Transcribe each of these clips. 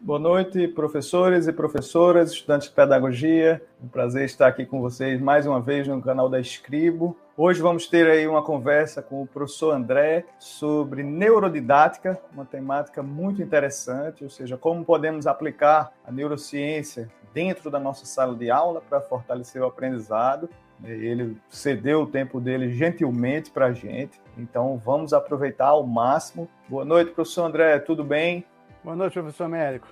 Boa noite, professores e professoras, estudantes de pedagogia. Um prazer estar aqui com vocês mais uma vez no canal da Escribo. Hoje vamos ter aí uma conversa com o professor André sobre neurodidática, uma temática muito interessante, ou seja, como podemos aplicar a neurociência dentro da nossa sala de aula para fortalecer o aprendizado. Ele cedeu o tempo dele gentilmente para a gente, então vamos aproveitar ao máximo. Boa noite, professor André, tudo bem? Boa noite, professor Américo.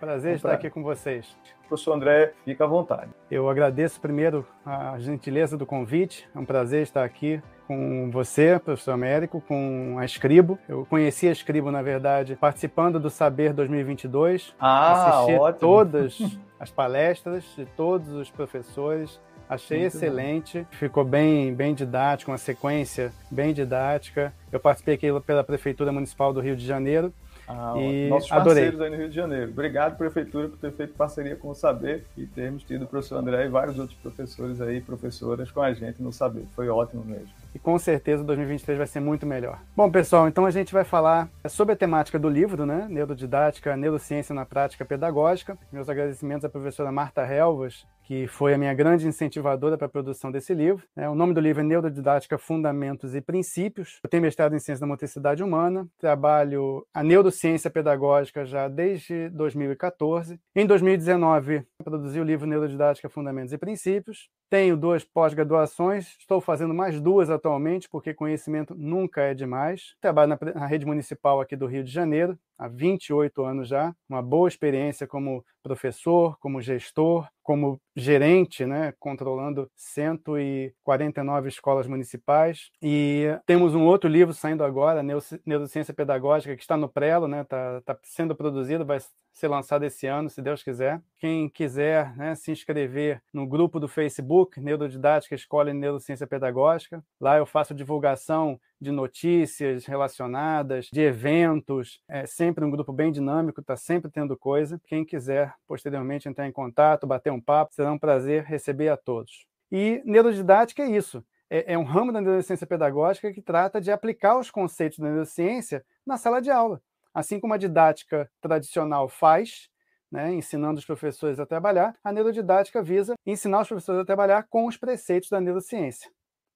Prazer estar aqui com vocês. Professor André, fica à vontade. Eu agradeço primeiro a gentileza do convite. É um prazer estar aqui com você, professor Américo, com a Escribo. Eu conheci a Escribo, na verdade, participando do Saber 2022. Ah, Assisti ótimo. todas as palestras de todos os professores. Achei Muito excelente, bom. ficou bem, bem didático, uma sequência bem didática. Eu participei aqui pela Prefeitura Municipal do Rio de Janeiro ah, e nossos parceiros adorei. aí no Rio de Janeiro. Obrigado, Prefeitura, por ter feito parceria com o Saber e termos tido o professor André e vários outros professores aí, professoras com a gente no Saber. Foi ótimo mesmo. E com certeza 2023 vai ser muito melhor. Bom, pessoal, então a gente vai falar sobre a temática do livro, né? Neurodidática, Neurociência na Prática Pedagógica. Meus agradecimentos à professora Marta Helvas, que foi a minha grande incentivadora para a produção desse livro. É, o nome do livro é Neurodidática, Fundamentos e Princípios. Eu tenho mestrado em Ciência da Motricidade Humana, trabalho a neurociência pedagógica já desde 2014. Em 2019, produzi o livro Neurodidática, Fundamentos e Princípios. Tenho duas pós-graduações, estou fazendo mais duas atualmente, porque conhecimento nunca é demais. Trabalho na rede municipal aqui do Rio de Janeiro, há 28 anos já, uma boa experiência como professor, como gestor, como gerente, né, controlando 149 escolas municipais. E temos um outro livro saindo agora, Neurociência Pedagógica, que está no prelo, né, está tá sendo produzido, vai ser lançado esse ano, se Deus quiser. Quem quiser né, se inscrever no grupo do Facebook, Neurodidática Escola e Neurociência Pedagógica, lá eu faço divulgação de notícias relacionadas, de eventos, é sempre um grupo bem dinâmico, está sempre tendo coisa. Quem quiser posteriormente entrar em contato, bater um papo, será um prazer receber a todos. E neurodidática é isso. É, é um ramo da neurociência pedagógica que trata de aplicar os conceitos da neurociência na sala de aula. Assim como a didática tradicional faz, né, ensinando os professores a trabalhar, a neurodidática visa ensinar os professores a trabalhar com os preceitos da neurociência.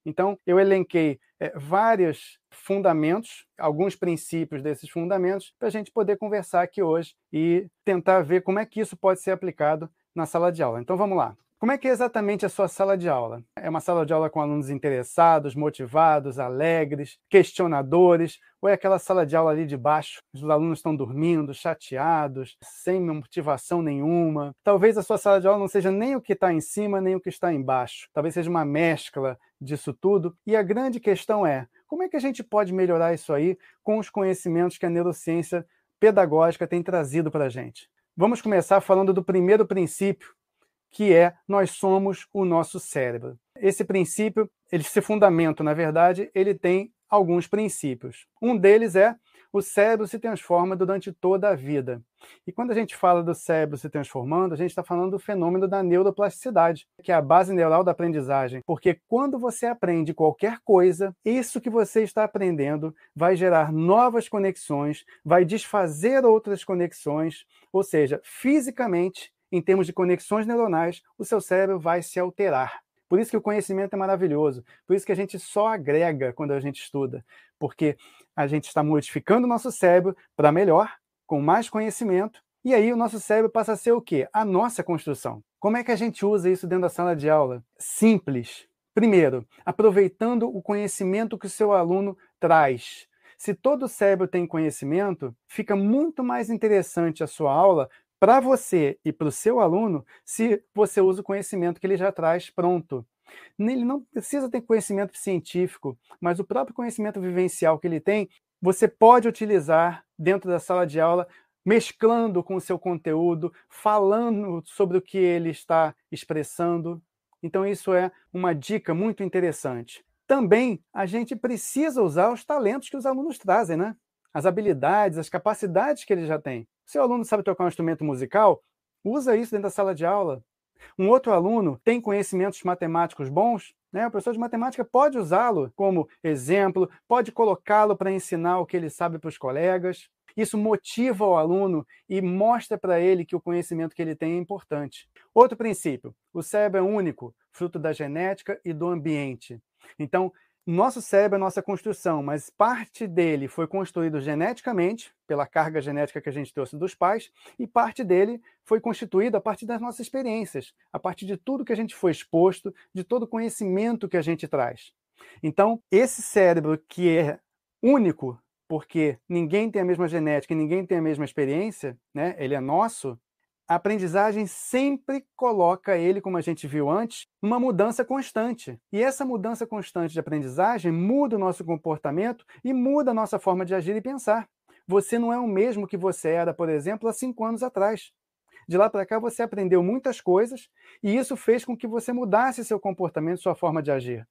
Então, eu elenquei é, vários fundamentos, alguns princípios desses fundamentos, para a gente poder conversar aqui hoje e tentar ver como é que isso pode ser aplicado na sala de aula. Então, vamos lá. Como é que é exatamente a sua sala de aula? É uma sala de aula com alunos interessados, motivados, alegres, questionadores? Ou é aquela sala de aula ali de baixo? Os alunos estão dormindo, chateados, sem motivação nenhuma. Talvez a sua sala de aula não seja nem o que está em cima, nem o que está embaixo. Talvez seja uma mescla disso tudo. E a grande questão é: como é que a gente pode melhorar isso aí com os conhecimentos que a neurociência pedagógica tem trazido para a gente? Vamos começar falando do primeiro princípio que é nós somos o nosso cérebro. Esse princípio, ele se fundamenta, na verdade, ele tem alguns princípios. Um deles é o cérebro se transforma durante toda a vida. E quando a gente fala do cérebro se transformando, a gente está falando do fenômeno da neuroplasticidade, que é a base neural da aprendizagem. Porque quando você aprende qualquer coisa, isso que você está aprendendo vai gerar novas conexões, vai desfazer outras conexões, ou seja, fisicamente em termos de conexões neuronais, o seu cérebro vai se alterar. Por isso que o conhecimento é maravilhoso. Por isso que a gente só agrega quando a gente estuda. Porque a gente está modificando o nosso cérebro para melhor, com mais conhecimento, e aí o nosso cérebro passa a ser o quê? A nossa construção. Como é que a gente usa isso dentro da sala de aula? Simples. Primeiro, aproveitando o conhecimento que o seu aluno traz. Se todo cérebro tem conhecimento, fica muito mais interessante a sua aula para você e para o seu aluno se você usa o conhecimento que ele já traz pronto. Ele não precisa ter conhecimento científico, mas o próprio conhecimento vivencial que ele tem, você pode utilizar dentro da sala de aula, mesclando com o seu conteúdo, falando sobre o que ele está expressando. Então, isso é uma dica muito interessante. Também a gente precisa usar os talentos que os alunos trazem, né? As habilidades, as capacidades que ele já tem. Seu aluno sabe tocar um instrumento musical? Usa isso dentro da sala de aula. Um outro aluno tem conhecimentos matemáticos bons? Né? O professor de matemática pode usá-lo como exemplo, pode colocá-lo para ensinar o que ele sabe para os colegas. Isso motiva o aluno e mostra para ele que o conhecimento que ele tem é importante. Outro princípio: o cérebro é único, fruto da genética e do ambiente. Então, nosso cérebro é nossa construção, mas parte dele foi construído geneticamente, pela carga genética que a gente trouxe dos pais, e parte dele foi constituído a partir das nossas experiências, a partir de tudo que a gente foi exposto, de todo o conhecimento que a gente traz. Então, esse cérebro que é único, porque ninguém tem a mesma genética e ninguém tem a mesma experiência, né? ele é nosso, a aprendizagem sempre coloca ele, como a gente viu antes, numa mudança constante. E essa mudança constante de aprendizagem muda o nosso comportamento e muda a nossa forma de agir e pensar. Você não é o mesmo que você era, por exemplo, há cinco anos atrás. De lá para cá, você aprendeu muitas coisas e isso fez com que você mudasse seu comportamento, sua forma de agir.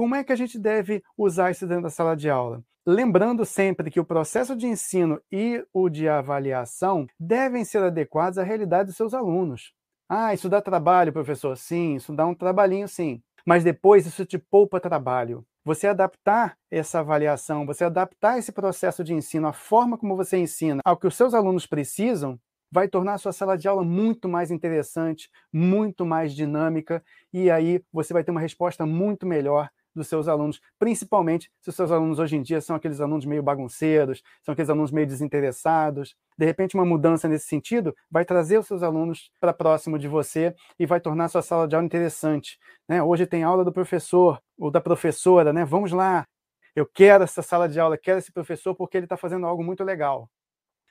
Como é que a gente deve usar isso dentro da sala de aula? Lembrando sempre que o processo de ensino e o de avaliação devem ser adequados à realidade dos seus alunos. Ah, isso dá trabalho, professor? Sim, isso dá um trabalhinho, sim. Mas depois isso te poupa trabalho. Você adaptar essa avaliação, você adaptar esse processo de ensino, a forma como você ensina ao que os seus alunos precisam, vai tornar a sua sala de aula muito mais interessante, muito mais dinâmica, e aí você vai ter uma resposta muito melhor dos seus alunos, principalmente se os seus alunos hoje em dia são aqueles alunos meio bagunceiros, são aqueles alunos meio desinteressados. De repente, uma mudança nesse sentido vai trazer os seus alunos para próximo de você e vai tornar a sua sala de aula interessante. Né? Hoje tem aula do professor ou da professora, né? Vamos lá, eu quero essa sala de aula, quero esse professor porque ele está fazendo algo muito legal.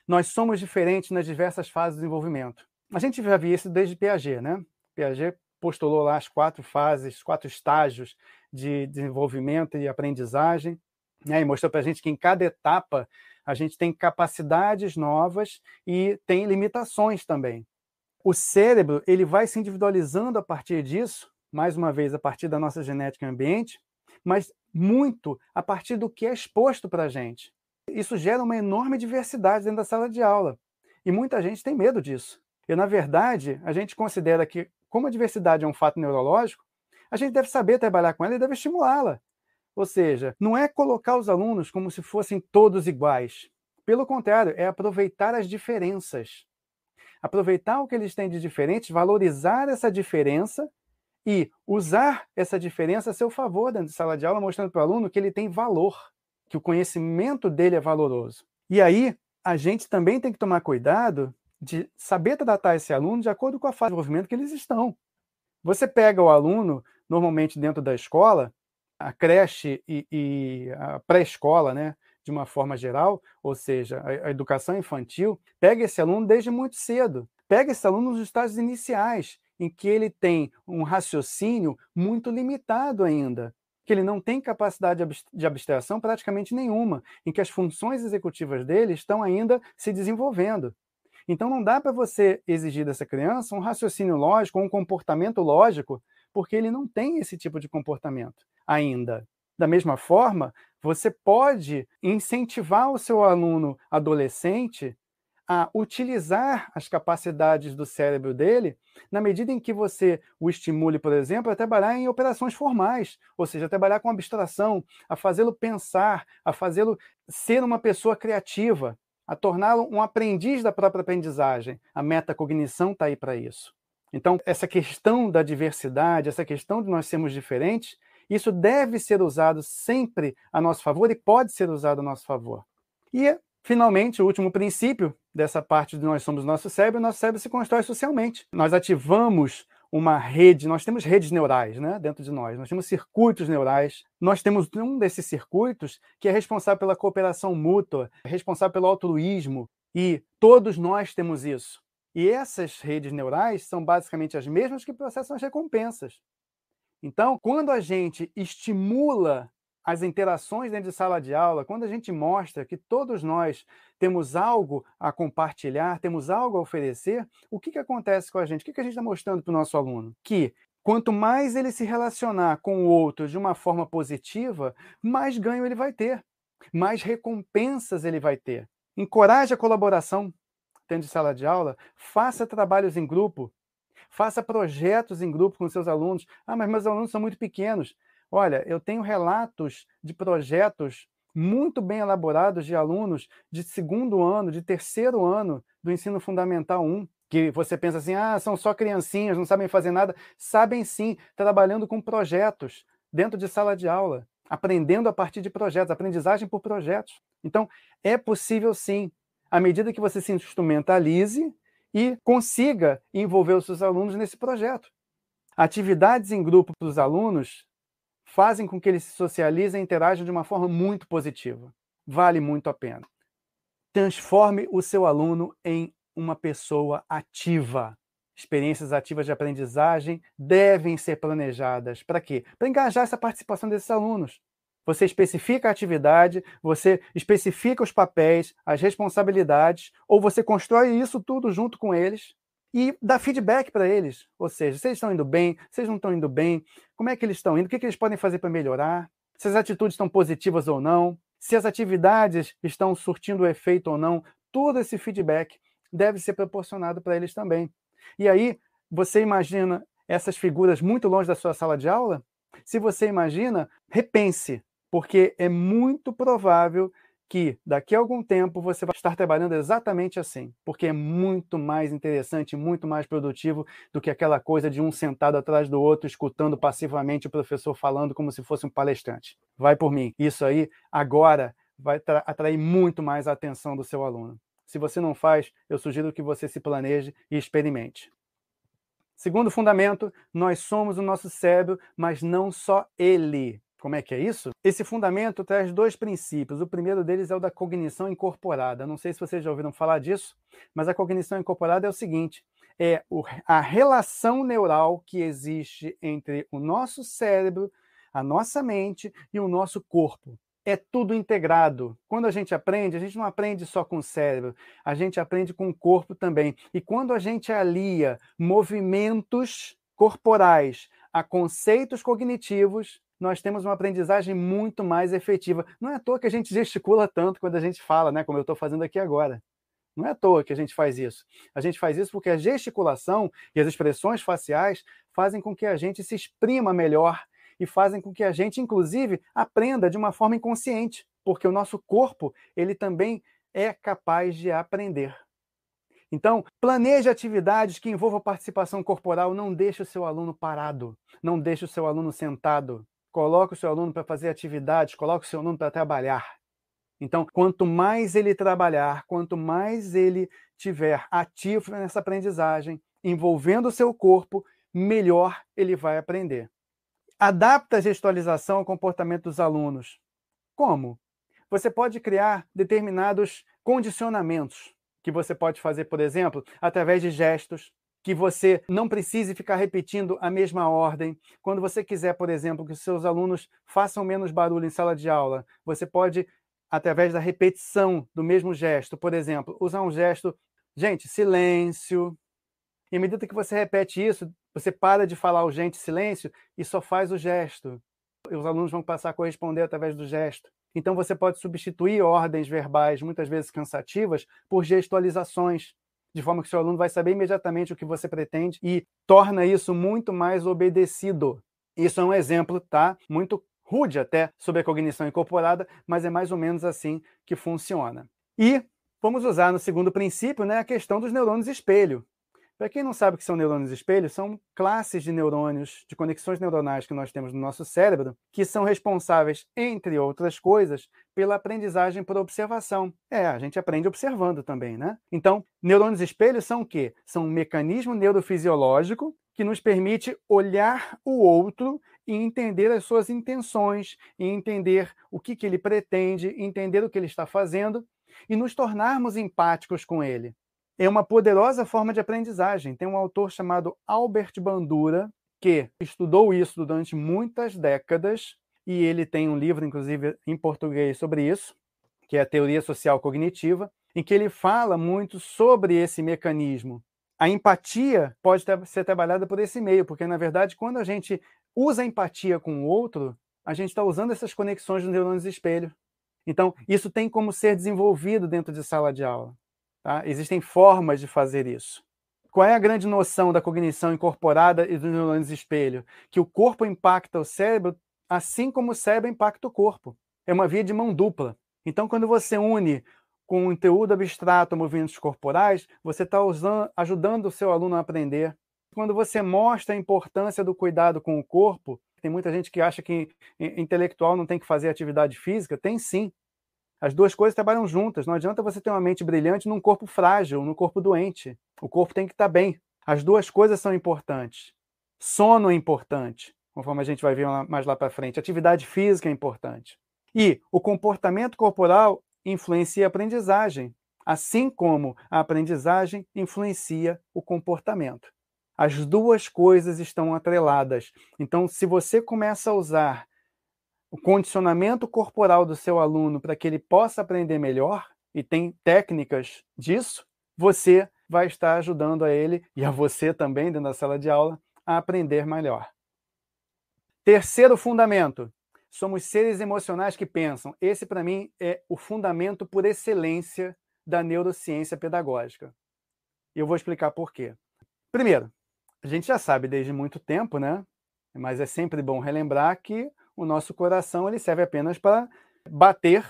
Nós somos diferentes nas diversas fases do desenvolvimento. A gente já viu isso desde Piaget, né? Piaget postulou lá as quatro fases, quatro estágios de desenvolvimento e aprendizagem, né? e mostrou para a gente que em cada etapa a gente tem capacidades novas e tem limitações também. O cérebro ele vai se individualizando a partir disso, mais uma vez a partir da nossa genética e ambiente, mas muito a partir do que é exposto para a gente. Isso gera uma enorme diversidade dentro da sala de aula. E muita gente tem medo disso. E, na verdade, a gente considera que como a diversidade é um fato neurológico, a gente deve saber trabalhar com ela e deve estimulá-la. Ou seja, não é colocar os alunos como se fossem todos iguais. Pelo contrário, é aproveitar as diferenças. Aproveitar o que eles têm de diferente, valorizar essa diferença e usar essa diferença a seu favor dentro de sala de aula, mostrando para o aluno que ele tem valor, que o conhecimento dele é valoroso. E aí, a gente também tem que tomar cuidado de saber tratar esse aluno de acordo com a fase de desenvolvimento que eles estão. Você pega o aluno, normalmente dentro da escola, a creche e, e a pré-escola, né, de uma forma geral, ou seja, a, a educação infantil, pega esse aluno desde muito cedo. Pega esse aluno nos estágios iniciais, em que ele tem um raciocínio muito limitado ainda, que ele não tem capacidade de abstração praticamente nenhuma, em que as funções executivas dele estão ainda se desenvolvendo. Então não dá para você exigir dessa criança um raciocínio lógico, um comportamento lógico, porque ele não tem esse tipo de comportamento ainda. Da mesma forma, você pode incentivar o seu aluno adolescente a utilizar as capacidades do cérebro dele na medida em que você o estimule, por exemplo, a trabalhar em operações formais, ou seja, a trabalhar com abstração, a fazê-lo pensar, a fazê-lo ser uma pessoa criativa a torná-lo um aprendiz da própria aprendizagem. A metacognição está aí para isso. Então, essa questão da diversidade, essa questão de nós sermos diferentes, isso deve ser usado sempre a nosso favor e pode ser usado a nosso favor. E, finalmente, o último princípio dessa parte de nós somos nosso cérebro, nosso cérebro se constrói socialmente. Nós ativamos uma rede, nós temos redes neurais né, dentro de nós, nós temos circuitos neurais, nós temos um desses circuitos que é responsável pela cooperação mútua, responsável pelo altruísmo, e todos nós temos isso. E essas redes neurais são basicamente as mesmas que processam as recompensas. Então, quando a gente estimula as interações dentro de sala de aula, quando a gente mostra que todos nós temos algo a compartilhar, temos algo a oferecer, o que, que acontece com a gente? O que, que a gente está mostrando para o nosso aluno? Que quanto mais ele se relacionar com o outro de uma forma positiva, mais ganho ele vai ter, mais recompensas ele vai ter. Encoraje a colaboração dentro de sala de aula, faça trabalhos em grupo, faça projetos em grupo com seus alunos. Ah, mas meus alunos são muito pequenos. Olha, eu tenho relatos de projetos muito bem elaborados de alunos de segundo ano, de terceiro ano do ensino fundamental 1, que você pensa assim, ah, são só criancinhas, não sabem fazer nada. Sabem sim, trabalhando com projetos dentro de sala de aula, aprendendo a partir de projetos, aprendizagem por projetos. Então, é possível sim, à medida que você se instrumentalize e consiga envolver os seus alunos nesse projeto. Atividades em grupo para os alunos fazem com que eles se socializem e interajam de uma forma muito positiva. Vale muito a pena. Transforme o seu aluno em uma pessoa ativa. Experiências ativas de aprendizagem devem ser planejadas. Para quê? Para engajar essa participação desses alunos. Você especifica a atividade, você especifica os papéis, as responsabilidades, ou você constrói isso tudo junto com eles e dá feedback para eles. Ou seja, se eles estão indo bem, eles não estão indo bem, como é que eles estão indo, o que, que eles podem fazer para melhorar, se as atitudes estão positivas ou não, se as atividades estão surtindo efeito ou não. Todo esse feedback deve ser proporcionado para eles também. E aí, você imagina essas figuras muito longe da sua sala de aula? Se você imagina, repense, porque é muito provável que daqui a algum tempo você vai estar trabalhando exatamente assim, porque é muito mais interessante, muito mais produtivo do que aquela coisa de um sentado atrás do outro, escutando passivamente o professor falando como se fosse um palestrante. Vai por mim. Isso aí agora vai atrair muito mais a atenção do seu aluno. Se você não faz, eu sugiro que você se planeje e experimente. Segundo fundamento, nós somos o nosso cérebro, mas não só ele. Como é que é isso? Esse fundamento traz dois princípios. O primeiro deles é o da cognição incorporada. Não sei se vocês já ouviram falar disso, mas a cognição incorporada é o seguinte: é a relação neural que existe entre o nosso cérebro, a nossa mente e o nosso corpo é tudo integrado. Quando a gente aprende, a gente não aprende só com o cérebro, a gente aprende com o corpo também. E quando a gente alia movimentos corporais a conceitos cognitivos, nós temos uma aprendizagem muito mais efetiva. Não é à toa que a gente gesticula tanto quando a gente fala, né, como eu estou fazendo aqui agora. Não é à toa que a gente faz isso. A gente faz isso porque a gesticulação e as expressões faciais fazem com que a gente se exprima melhor e fazem com que a gente, inclusive, aprenda de uma forma inconsciente, porque o nosso corpo ele também é capaz de aprender. Então, planeje atividades que envolvam participação corporal, não deixe o seu aluno parado, não deixe o seu aluno sentado. Coloque o seu aluno para fazer atividades, coloque o seu aluno para trabalhar. Então, quanto mais ele trabalhar, quanto mais ele tiver ativo nessa aprendizagem, envolvendo o seu corpo, melhor ele vai aprender adapta a gestualização ao comportamento dos alunos. Como? Você pode criar determinados condicionamentos que você pode fazer, por exemplo, através de gestos, que você não precise ficar repetindo a mesma ordem. Quando você quiser, por exemplo, que os seus alunos façam menos barulho em sala de aula, você pode, através da repetição do mesmo gesto, por exemplo, usar um gesto, gente, silêncio. E à medida que você repete isso, você para de falar o gente silêncio e só faz o gesto. E os alunos vão passar a corresponder através do gesto. Então você pode substituir ordens verbais, muitas vezes cansativas, por gestualizações, de forma que seu aluno vai saber imediatamente o que você pretende e torna isso muito mais obedecido. Isso é um exemplo, tá? Muito rude até sobre a cognição incorporada, mas é mais ou menos assim que funciona. E vamos usar no segundo princípio, né, a questão dos neurônios espelho. Para quem não sabe o que são neurônios espelho, são classes de neurônios, de conexões neuronais que nós temos no nosso cérebro, que são responsáveis, entre outras coisas, pela aprendizagem por observação. É, a gente aprende observando também, né? Então, neurônios espelho são o quê? São um mecanismo neurofisiológico que nos permite olhar o outro e entender as suas intenções, e entender o que, que ele pretende, entender o que ele está fazendo e nos tornarmos empáticos com ele é uma poderosa forma de aprendizagem. Tem um autor chamado Albert Bandura que estudou isso durante muitas décadas e ele tem um livro, inclusive em português, sobre isso, que é a Teoria Social Cognitiva, em que ele fala muito sobre esse mecanismo. A empatia pode ser trabalhada por esse meio, porque, na verdade, quando a gente usa a empatia com o outro, a gente está usando essas conexões dos neurônios espelho. Então, isso tem como ser desenvolvido dentro de sala de aula. Tá? Existem formas de fazer isso. Qual é a grande noção da cognição incorporada e dos neurônios espelho? Que o corpo impacta o cérebro assim como o cérebro impacta o corpo. é uma via de mão dupla. Então, quando você une com conteúdo abstrato movimentos corporais, você está ajudando o seu aluno a aprender. Quando você mostra a importância do cuidado com o corpo, tem muita gente que acha que intelectual não tem que fazer atividade física. Tem sim. As duas coisas trabalham juntas. Não adianta você ter uma mente brilhante num corpo frágil, num corpo doente. O corpo tem que estar bem. As duas coisas são importantes. Sono é importante, conforme a gente vai ver mais lá para frente. Atividade física é importante. E o comportamento corporal influencia a aprendizagem, assim como a aprendizagem influencia o comportamento. As duas coisas estão atreladas. Então, se você começa a usar o condicionamento corporal do seu aluno para que ele possa aprender melhor, e tem técnicas disso, você vai estar ajudando a ele e a você também, dentro da sala de aula, a aprender melhor. Terceiro fundamento: somos seres emocionais que pensam. Esse, para mim, é o fundamento por excelência da neurociência pedagógica. Eu vou explicar por quê. Primeiro, a gente já sabe desde muito tempo, né? Mas é sempre bom relembrar que o nosso coração ele serve apenas para bater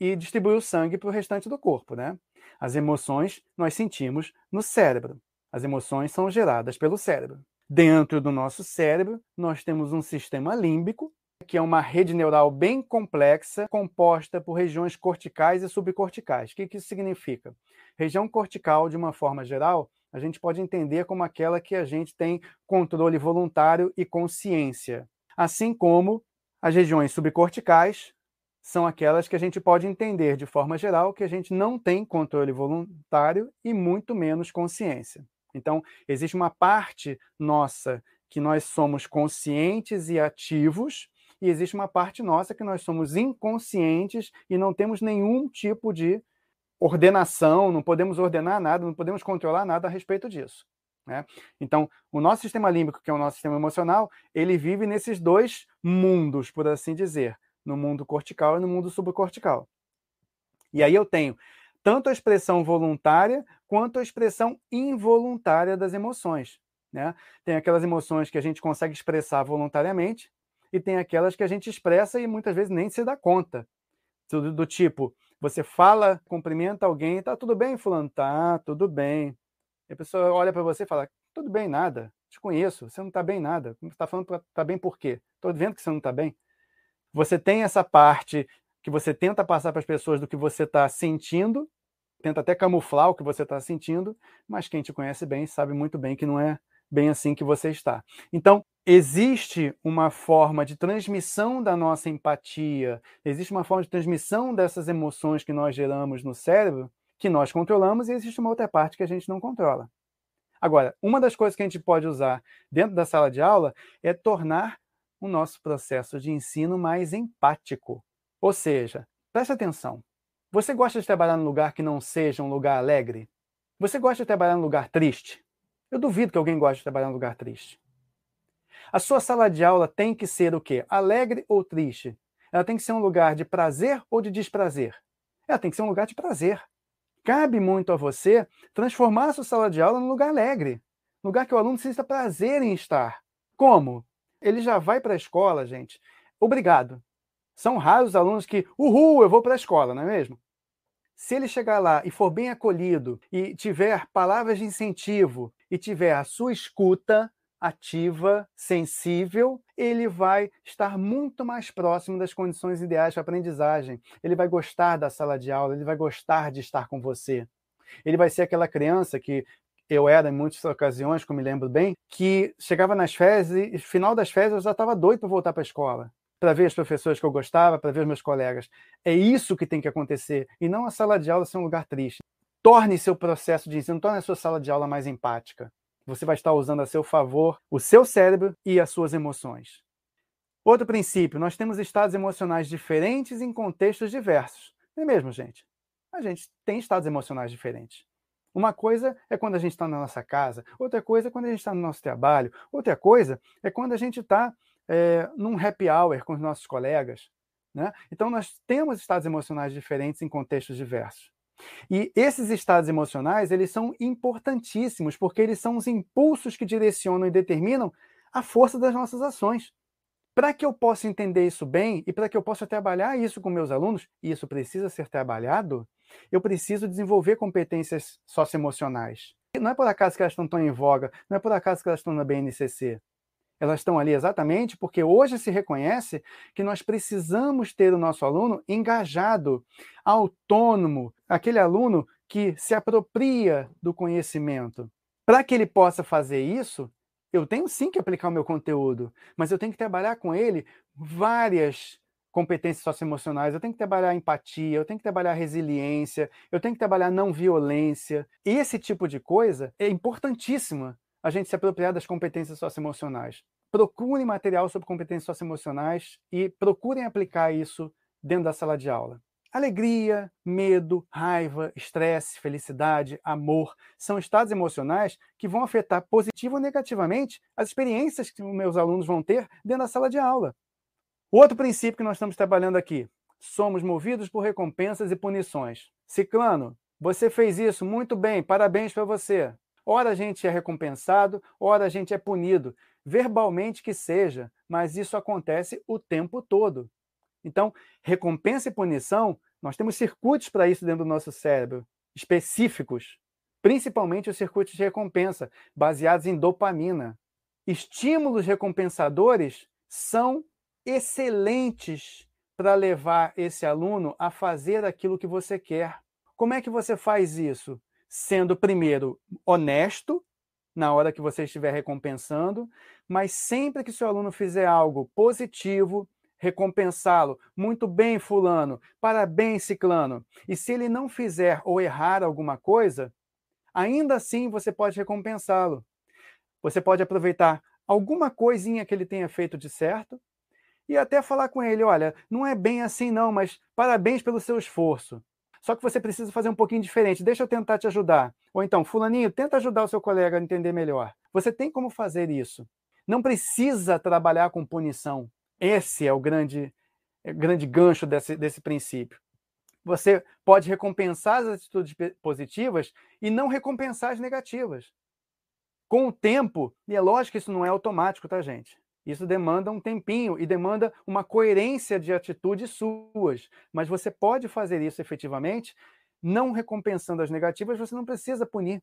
e distribuir o sangue para o restante do corpo, né? As emoções nós sentimos no cérebro. As emoções são geradas pelo cérebro. Dentro do nosso cérebro, nós temos um sistema límbico, que é uma rede neural bem complexa, composta por regiões corticais e subcorticais. O que, isso significa? Região cortical, de uma forma geral, a gente pode entender como aquela que a gente tem controle voluntário e consciência. Assim como as regiões subcorticais são aquelas que a gente pode entender de forma geral que a gente não tem controle voluntário e muito menos consciência. Então, existe uma parte nossa que nós somos conscientes e ativos, e existe uma parte nossa que nós somos inconscientes e não temos nenhum tipo de ordenação, não podemos ordenar nada, não podemos controlar nada a respeito disso. Né? Então, o nosso sistema límbico, que é o nosso sistema emocional, ele vive nesses dois mundos, por assim dizer, no mundo cortical e no mundo subcortical. E aí eu tenho tanto a expressão voluntária quanto a expressão involuntária das emoções. Né? Tem aquelas emoções que a gente consegue expressar voluntariamente e tem aquelas que a gente expressa e muitas vezes nem se dá conta. Do, do tipo, você fala, cumprimenta alguém, tá tudo bem, fulano? Tá, tudo bem. E a pessoa olha para você e fala, tudo bem, nada, te conheço, você não está bem nada. Você está falando está bem por quê? Estou vendo que você não está bem. Você tem essa parte que você tenta passar para as pessoas do que você está sentindo, tenta até camuflar o que você está sentindo, mas quem te conhece bem sabe muito bem que não é bem assim que você está. Então, existe uma forma de transmissão da nossa empatia, existe uma forma de transmissão dessas emoções que nós geramos no cérebro, que nós controlamos, e existe uma outra parte que a gente não controla. Agora, uma das coisas que a gente pode usar dentro da sala de aula é tornar o nosso processo de ensino mais empático. Ou seja, preste atenção. Você gosta de trabalhar num lugar que não seja um lugar alegre? Você gosta de trabalhar num lugar triste? Eu duvido que alguém goste de trabalhar num lugar triste. A sua sala de aula tem que ser o quê? Alegre ou triste? Ela tem que ser um lugar de prazer ou de desprazer? Ela tem que ser um lugar de prazer. Cabe muito a você transformar a sua sala de aula num lugar alegre, lugar que o aluno sinta prazer em estar. Como? Ele já vai para a escola, gente. Obrigado. São raros os alunos que, uhul, eu vou para a escola, não é mesmo? Se ele chegar lá e for bem acolhido e tiver palavras de incentivo e tiver a sua escuta ativa, sensível, ele vai estar muito mais próximo das condições ideais para aprendizagem. Ele vai gostar da sala de aula, ele vai gostar de estar com você. Ele vai ser aquela criança que eu era em muitas ocasiões, como me lembro bem, que chegava nas férias e final das férias eu já estava doido para voltar para a escola para ver as professoras que eu gostava, para ver os meus colegas. É isso que tem que acontecer, e não a sala de aula ser um lugar triste. Torne seu processo de ensino, torne a sua sala de aula mais empática. Você vai estar usando a seu favor o seu cérebro e as suas emoções. Outro princípio, nós temos estados emocionais diferentes em contextos diversos. Não é mesmo, gente? A gente tem estados emocionais diferentes. Uma coisa é quando a gente está na nossa casa, outra coisa é quando a gente está no nosso trabalho, outra coisa é quando a gente está é, num happy hour com os nossos colegas. Né? Então, nós temos estados emocionais diferentes em contextos diversos. E esses estados emocionais, eles são importantíssimos, porque eles são os impulsos que direcionam e determinam a força das nossas ações. Para que eu possa entender isso bem e para que eu possa trabalhar isso com meus alunos, e isso precisa ser trabalhado, eu preciso desenvolver competências socioemocionais. Não é por acaso que elas estão tão em voga, não é por acaso que elas estão na BNCC. Elas estão ali exatamente porque hoje se reconhece que nós precisamos ter o nosso aluno engajado, autônomo, aquele aluno que se apropria do conhecimento. Para que ele possa fazer isso, eu tenho sim que aplicar o meu conteúdo, mas eu tenho que trabalhar com ele várias competências socioemocionais, eu tenho que trabalhar empatia, eu tenho que trabalhar resiliência, eu tenho que trabalhar não violência. Esse tipo de coisa é importantíssima a gente se apropriar das competências socioemocionais. Procurem material sobre competências socioemocionais e procurem aplicar isso dentro da sala de aula. Alegria, medo, raiva, estresse, felicidade, amor são estados emocionais que vão afetar positivo ou negativamente as experiências que meus alunos vão ter dentro da sala de aula. Outro princípio que nós estamos trabalhando aqui: somos movidos por recompensas e punições. Ciclano, você fez isso muito bem, parabéns para você. Ora a gente é recompensado, ora a gente é punido, verbalmente que seja, mas isso acontece o tempo todo. Então, recompensa e punição, nós temos circuitos para isso dentro do nosso cérebro, específicos, principalmente os circuitos de recompensa, baseados em dopamina. Estímulos recompensadores são excelentes para levar esse aluno a fazer aquilo que você quer. Como é que você faz isso? Sendo, primeiro, honesto na hora que você estiver recompensando, mas sempre que seu aluno fizer algo positivo, recompensá-lo. Muito bem, Fulano. Parabéns, Ciclano. E se ele não fizer ou errar alguma coisa, ainda assim você pode recompensá-lo. Você pode aproveitar alguma coisinha que ele tenha feito de certo e até falar com ele: olha, não é bem assim não, mas parabéns pelo seu esforço. Só que você precisa fazer um pouquinho diferente. Deixa eu tentar te ajudar. Ou então, Fulaninho, tenta ajudar o seu colega a entender melhor. Você tem como fazer isso. Não precisa trabalhar com punição. Esse é o grande, é grande gancho desse, desse princípio. Você pode recompensar as atitudes positivas e não recompensar as negativas. Com o tempo, e é lógico que isso não é automático, tá, gente? Isso demanda um tempinho e demanda uma coerência de atitudes suas. Mas você pode fazer isso efetivamente, não recompensando as negativas, você não precisa punir.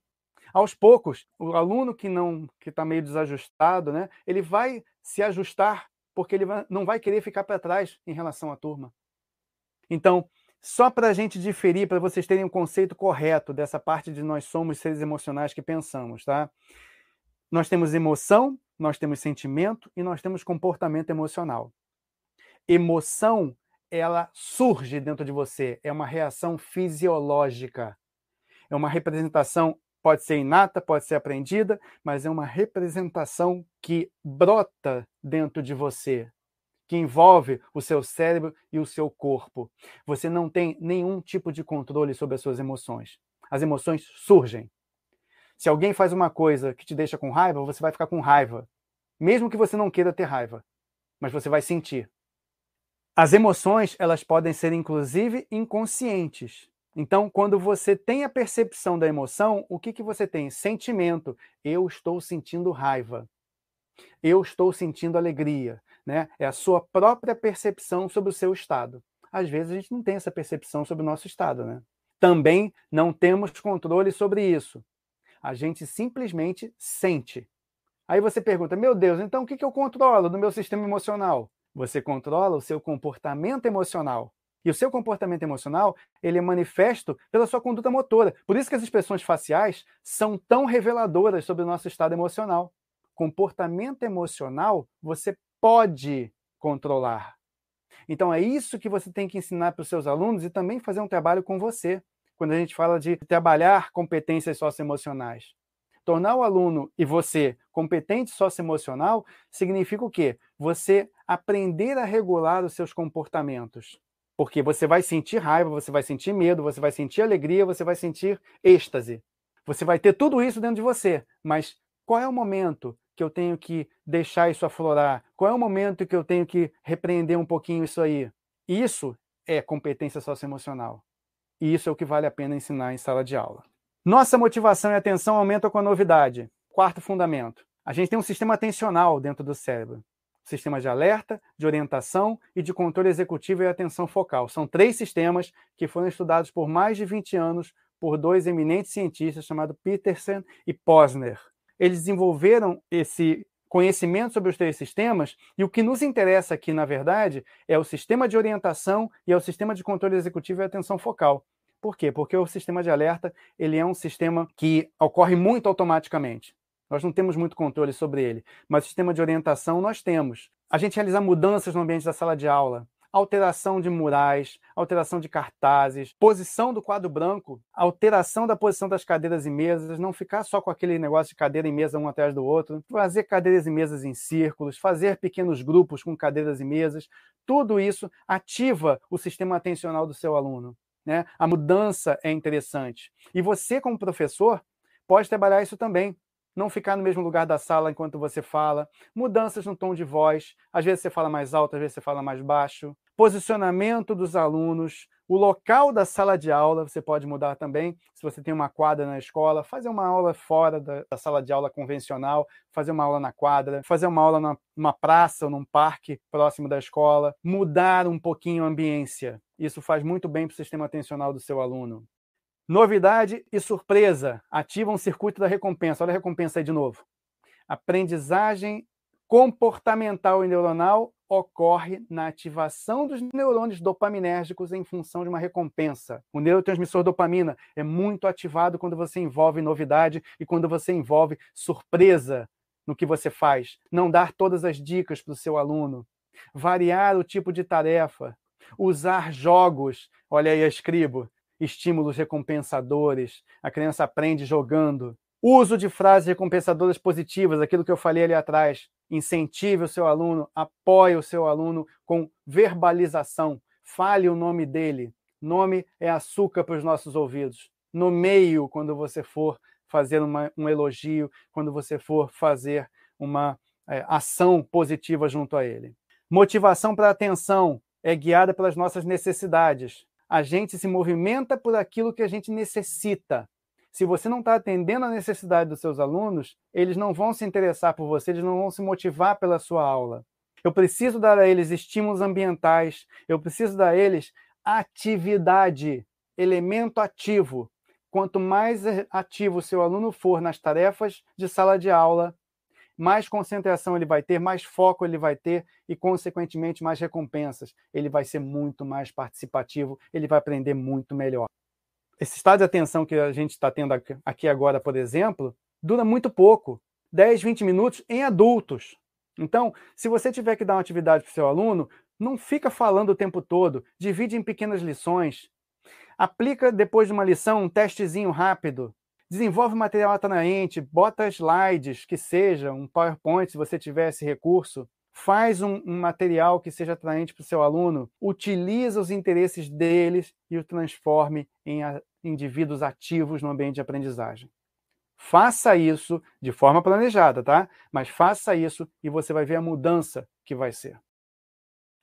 Aos poucos, o aluno que não que está meio desajustado, né, ele vai se ajustar porque ele não vai querer ficar para trás em relação à turma. Então, só para a gente diferir, para vocês terem um conceito correto dessa parte de nós somos seres emocionais que pensamos, tá? Nós temos emoção, nós temos sentimento e nós temos comportamento emocional. Emoção, ela surge dentro de você, é uma reação fisiológica. É uma representação pode ser inata, pode ser aprendida, mas é uma representação que brota dentro de você, que envolve o seu cérebro e o seu corpo. Você não tem nenhum tipo de controle sobre as suas emoções. As emoções surgem. Se alguém faz uma coisa que te deixa com raiva, você vai ficar com raiva, mesmo que você não queira ter raiva, mas você vai sentir. As emoções, elas podem ser inclusive inconscientes. Então, quando você tem a percepção da emoção, o que, que você tem? Sentimento. Eu estou sentindo raiva. Eu estou sentindo alegria. Né? É a sua própria percepção sobre o seu estado. Às vezes a gente não tem essa percepção sobre o nosso estado. Né? Também não temos controle sobre isso. A gente simplesmente sente. Aí você pergunta, meu Deus, então o que, que eu controlo do meu sistema emocional? Você controla o seu comportamento emocional. E o seu comportamento emocional, ele é manifesto pela sua conduta motora. Por isso que as expressões faciais são tão reveladoras sobre o nosso estado emocional. Comportamento emocional você pode controlar. Então é isso que você tem que ensinar para os seus alunos e também fazer um trabalho com você, quando a gente fala de trabalhar competências socioemocionais. Tornar o aluno e você competente socioemocional significa o quê? Você aprender a regular os seus comportamentos. Porque você vai sentir raiva, você vai sentir medo, você vai sentir alegria, você vai sentir êxtase. Você vai ter tudo isso dentro de você. Mas qual é o momento que eu tenho que deixar isso aflorar? Qual é o momento que eu tenho que repreender um pouquinho isso aí? Isso é competência socioemocional. E isso é o que vale a pena ensinar em sala de aula. Nossa motivação e atenção aumentam com a novidade. Quarto fundamento. A gente tem um sistema atencional dentro do cérebro. Sistema de alerta, de orientação e de controle executivo e atenção focal. São três sistemas que foram estudados por mais de 20 anos por dois eminentes cientistas chamados Peterson e Posner. Eles desenvolveram esse conhecimento sobre os três sistemas e o que nos interessa aqui, na verdade, é o sistema de orientação e é o sistema de controle executivo e atenção focal. Por quê? Porque o sistema de alerta ele é um sistema que ocorre muito automaticamente. Nós não temos muito controle sobre ele, mas o sistema de orientação nós temos. A gente realiza mudanças no ambiente da sala de aula, alteração de murais, alteração de cartazes, posição do quadro branco, alteração da posição das cadeiras e mesas, não ficar só com aquele negócio de cadeira e mesa um atrás do outro, fazer cadeiras e mesas em círculos, fazer pequenos grupos com cadeiras e mesas, tudo isso ativa o sistema atencional do seu aluno. Né? A mudança é interessante. E você, como professor, pode trabalhar isso também não ficar no mesmo lugar da sala enquanto você fala, mudanças no tom de voz, às vezes você fala mais alto, às vezes você fala mais baixo, posicionamento dos alunos, o local da sala de aula você pode mudar também. Se você tem uma quadra na escola, fazer uma aula fora da, da sala de aula convencional, fazer uma aula na quadra, fazer uma aula numa praça ou num parque próximo da escola, mudar um pouquinho a ambiência. Isso faz muito bem para o sistema atencional do seu aluno. Novidade e surpresa ativam o circuito da recompensa. Olha a recompensa aí de novo. Aprendizagem comportamental e neuronal ocorre na ativação dos neurônios dopaminérgicos em função de uma recompensa. O neurotransmissor dopamina é muito ativado quando você envolve novidade e quando você envolve surpresa no que você faz. Não dar todas as dicas para o seu aluno. Variar o tipo de tarefa. Usar jogos. Olha aí escribo estímulos recompensadores, a criança aprende jogando. Uso de frases recompensadoras positivas, aquilo que eu falei ali atrás. Incentive o seu aluno, apoie o seu aluno com verbalização. Fale o nome dele. Nome é açúcar para os nossos ouvidos. Nomeie-o quando você for fazer uma, um elogio, quando você for fazer uma é, ação positiva junto a ele. Motivação para atenção é guiada pelas nossas necessidades a gente se movimenta por aquilo que a gente necessita. Se você não está atendendo a necessidade dos seus alunos, eles não vão se interessar por você, eles não vão se motivar pela sua aula. Eu preciso dar a eles estímulos ambientais, eu preciso dar a eles atividade, elemento ativo. Quanto mais ativo o seu aluno for nas tarefas de sala de aula, mais concentração ele vai ter, mais foco ele vai ter e, consequentemente, mais recompensas. Ele vai ser muito mais participativo, ele vai aprender muito melhor. Esse estado de atenção que a gente está tendo aqui agora, por exemplo, dura muito pouco 10, 20 minutos em adultos. Então, se você tiver que dar uma atividade para o seu aluno, não fica falando o tempo todo, divide em pequenas lições. Aplica depois de uma lição um testezinho rápido desenvolve material atraente, bota slides, que seja um PowerPoint, se você tiver esse recurso, faz um, um material que seja atraente para o seu aluno, utiliza os interesses deles e o transforme em a, indivíduos ativos no ambiente de aprendizagem. Faça isso de forma planejada, tá? Mas faça isso e você vai ver a mudança que vai ser.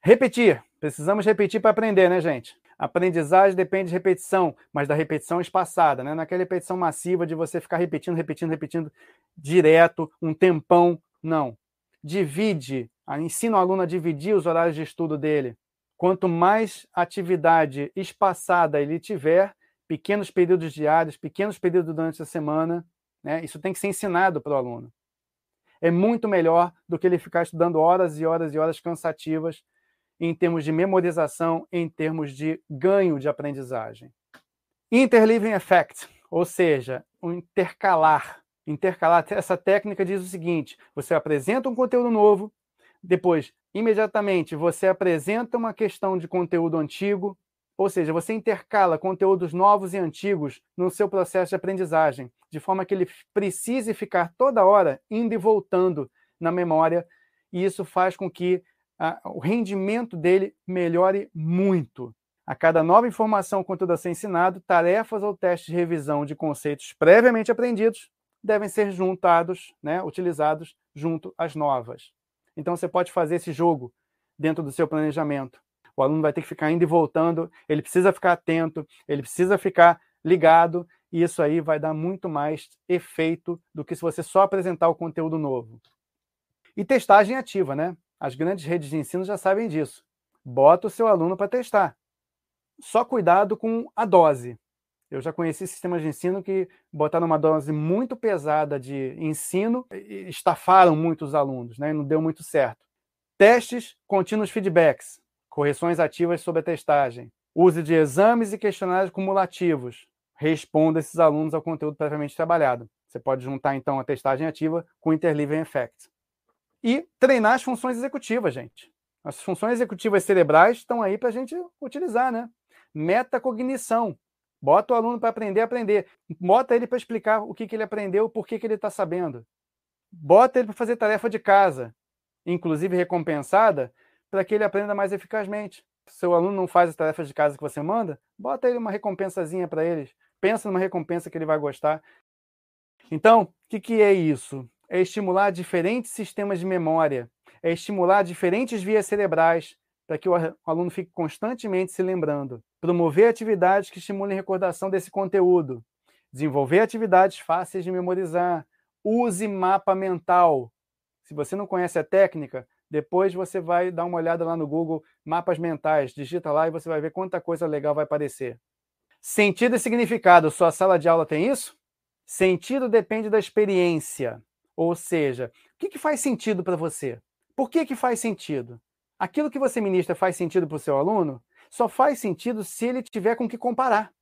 Repetir. Precisamos repetir para aprender, né, gente? Aprendizagem depende de repetição, mas da repetição espaçada, né? Naquela repetição massiva de você ficar repetindo, repetindo, repetindo direto, um tempão. Não. Divide, ensina o aluno a dividir os horários de estudo dele. Quanto mais atividade espaçada ele tiver, pequenos períodos diários, pequenos períodos durante a semana, né? Isso tem que ser ensinado para o aluno. É muito melhor do que ele ficar estudando horas e horas e horas cansativas em termos de memorização, em termos de ganho de aprendizagem. Interleaving effect, ou seja, o intercalar. Intercalar, essa técnica diz o seguinte: você apresenta um conteúdo novo, depois, imediatamente, você apresenta uma questão de conteúdo antigo, ou seja, você intercala conteúdos novos e antigos no seu processo de aprendizagem, de forma que ele precise ficar toda hora indo e voltando na memória, e isso faz com que o rendimento dele melhore muito. A cada nova informação conteúdo a ser ensinado, tarefas ou testes de revisão de conceitos previamente aprendidos devem ser juntados, né, utilizados junto às novas. Então você pode fazer esse jogo dentro do seu planejamento. O aluno vai ter que ficar indo e voltando, ele precisa ficar atento, ele precisa ficar ligado, e isso aí vai dar muito mais efeito do que se você só apresentar o conteúdo novo. E testagem ativa, né? As grandes redes de ensino já sabem disso. Bota o seu aluno para testar. Só cuidado com a dose. Eu já conheci sistemas de ensino que botaram uma dose muito pesada de ensino e estafaram muitos alunos, né? não deu muito certo. Testes, contínuos feedbacks, correções ativas sobre a testagem, use de exames e questionários cumulativos. Responda esses alunos ao conteúdo previamente trabalhado. Você pode juntar, então, a testagem ativa com o Interleaving Effect. E treinar as funções executivas, gente. As funções executivas cerebrais estão aí para a gente utilizar, né? Metacognição. Bota o aluno para aprender aprender. Bota ele para explicar o que, que ele aprendeu, por que, que ele está sabendo. Bota ele para fazer tarefa de casa, inclusive recompensada, para que ele aprenda mais eficazmente. Se o aluno não faz as tarefas de casa que você manda, bota ele uma recompensazinha para eles. Pensa numa recompensa que ele vai gostar. Então, o que, que é isso? É estimular diferentes sistemas de memória, é estimular diferentes vias cerebrais para que o aluno fique constantemente se lembrando. Promover atividades que estimulem a recordação desse conteúdo. Desenvolver atividades fáceis de memorizar. Use mapa mental. Se você não conhece a técnica, depois você vai dar uma olhada lá no Google, mapas mentais, digita lá e você vai ver quanta coisa legal vai aparecer. Sentido e significado, sua sala de aula tem isso? Sentido depende da experiência. Ou seja, o que, que faz sentido para você? Por que, que faz sentido? Aquilo que você ministra faz sentido para o seu aluno? Só faz sentido se ele tiver com que comparar.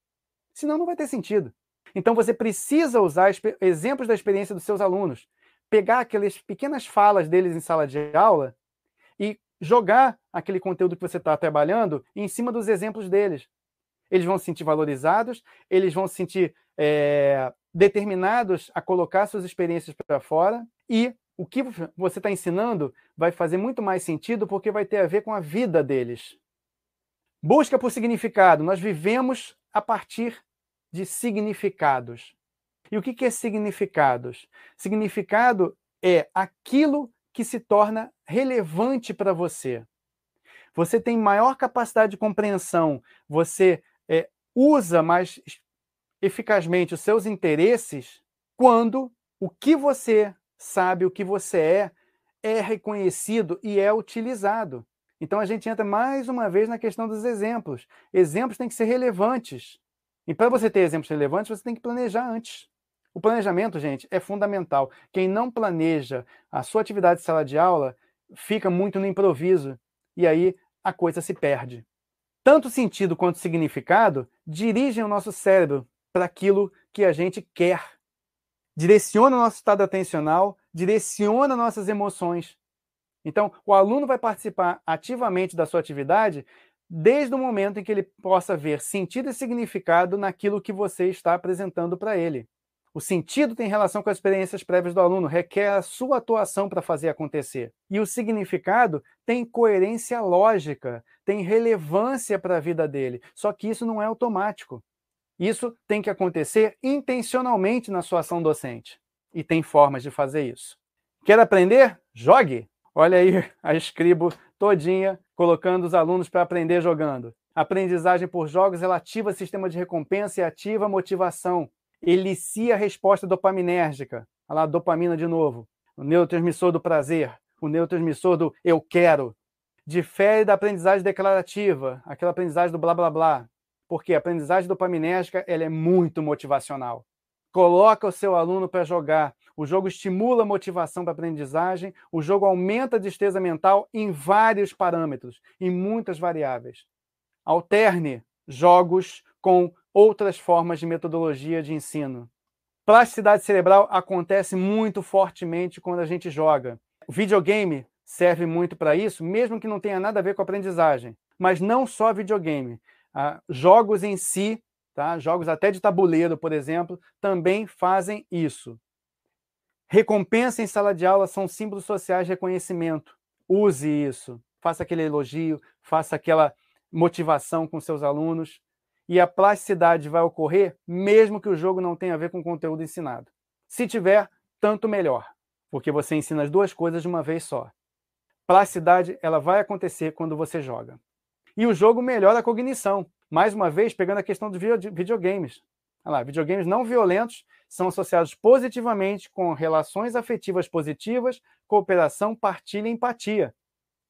Senão não vai ter sentido. Então você precisa usar exemplos da experiência dos seus alunos, pegar aquelas pequenas falas deles em sala de aula e jogar aquele conteúdo que você está trabalhando em cima dos exemplos deles. Eles vão se sentir valorizados, eles vão se sentir é, determinados a colocar suas experiências para fora e o que você está ensinando vai fazer muito mais sentido porque vai ter a ver com a vida deles. Busca por significado. Nós vivemos a partir de significados. E o que é significados? Significado é aquilo que se torna relevante para você. Você tem maior capacidade de compreensão, você é, usa mais eficazmente os seus interesses quando o que você sabe, o que você é, é reconhecido e é utilizado. Então a gente entra mais uma vez na questão dos exemplos. Exemplos têm que ser relevantes. E para você ter exemplos relevantes, você tem que planejar antes. O planejamento, gente, é fundamental. Quem não planeja a sua atividade de sala de aula fica muito no improviso e aí a coisa se perde. Tanto sentido quanto significado dirigem o nosso cérebro para aquilo que a gente quer direciona o nosso estado atencional, direciona nossas emoções. Então, o aluno vai participar ativamente da sua atividade desde o momento em que ele possa ver sentido e significado naquilo que você está apresentando para ele. O sentido tem relação com as experiências prévias do aluno, requer a sua atuação para fazer acontecer. E o significado tem coerência lógica, tem relevância para a vida dele. Só que isso não é automático. Isso tem que acontecer intencionalmente na sua ação docente. E tem formas de fazer isso. Quer aprender? Jogue! Olha aí a escribo todinha colocando os alunos para aprender jogando. Aprendizagem por jogos relativa sistema de recompensa e ativa motivação. Elicia a resposta dopaminérgica. Olha lá, dopamina de novo. O neurotransmissor do prazer. O neurotransmissor do eu quero. Difere da aprendizagem declarativa, aquela aprendizagem do blá blá blá porque a aprendizagem dopaminérgica ela é muito motivacional. Coloca o seu aluno para jogar. O jogo estimula a motivação para a aprendizagem, o jogo aumenta a destreza mental em vários parâmetros, em muitas variáveis. Alterne jogos com outras formas de metodologia de ensino. Plasticidade cerebral acontece muito fortemente quando a gente joga. O videogame serve muito para isso, mesmo que não tenha nada a ver com aprendizagem. Mas não só videogame. Ah, jogos em si, tá? jogos até de tabuleiro, por exemplo, também fazem isso. Recompensa em sala de aula são símbolos sociais de reconhecimento. Use isso. Faça aquele elogio, faça aquela motivação com seus alunos. E a plasticidade vai ocorrer mesmo que o jogo não tenha a ver com o conteúdo ensinado. Se tiver, tanto melhor, porque você ensina as duas coisas de uma vez só. Plasticidade ela vai acontecer quando você joga. E o jogo melhora a cognição. Mais uma vez, pegando a questão dos videogames. Olha lá, videogames não violentos são associados positivamente com relações afetivas positivas, cooperação, partilha e empatia.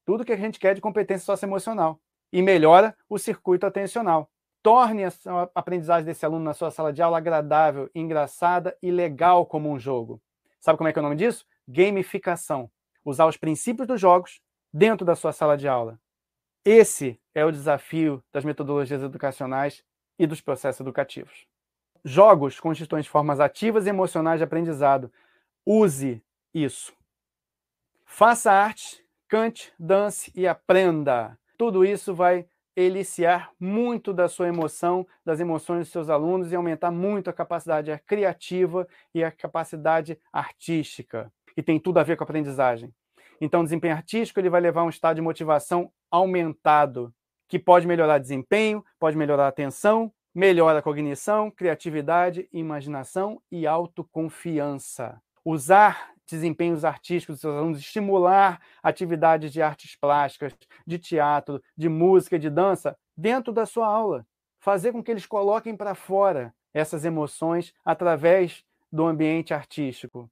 tudo que a gente quer de competência socioemocional e melhora o circuito atencional. Torne a aprendizagem desse aluno na sua sala de aula agradável, engraçada e legal como um jogo. Sabe como é que é o nome disso? Gamificação. Usar os princípios dos jogos dentro da sua sala de aula. Esse é o desafio das metodologias educacionais e dos processos educativos. Jogos constituem formas ativas e emocionais de aprendizado. Use isso. Faça arte, cante, dance e aprenda. Tudo isso vai eliciar muito da sua emoção, das emoções dos seus alunos e aumentar muito a capacidade criativa e a capacidade artística. E tem tudo a ver com a aprendizagem. Então, o desempenho artístico ele vai levar a um estado de motivação aumentado, que pode melhorar desempenho, pode melhorar atenção, melhora a cognição, criatividade, imaginação e autoconfiança. Usar desempenhos artísticos dos seus alunos, estimular atividades de artes plásticas, de teatro, de música, de dança dentro da sua aula. Fazer com que eles coloquem para fora essas emoções através do ambiente artístico.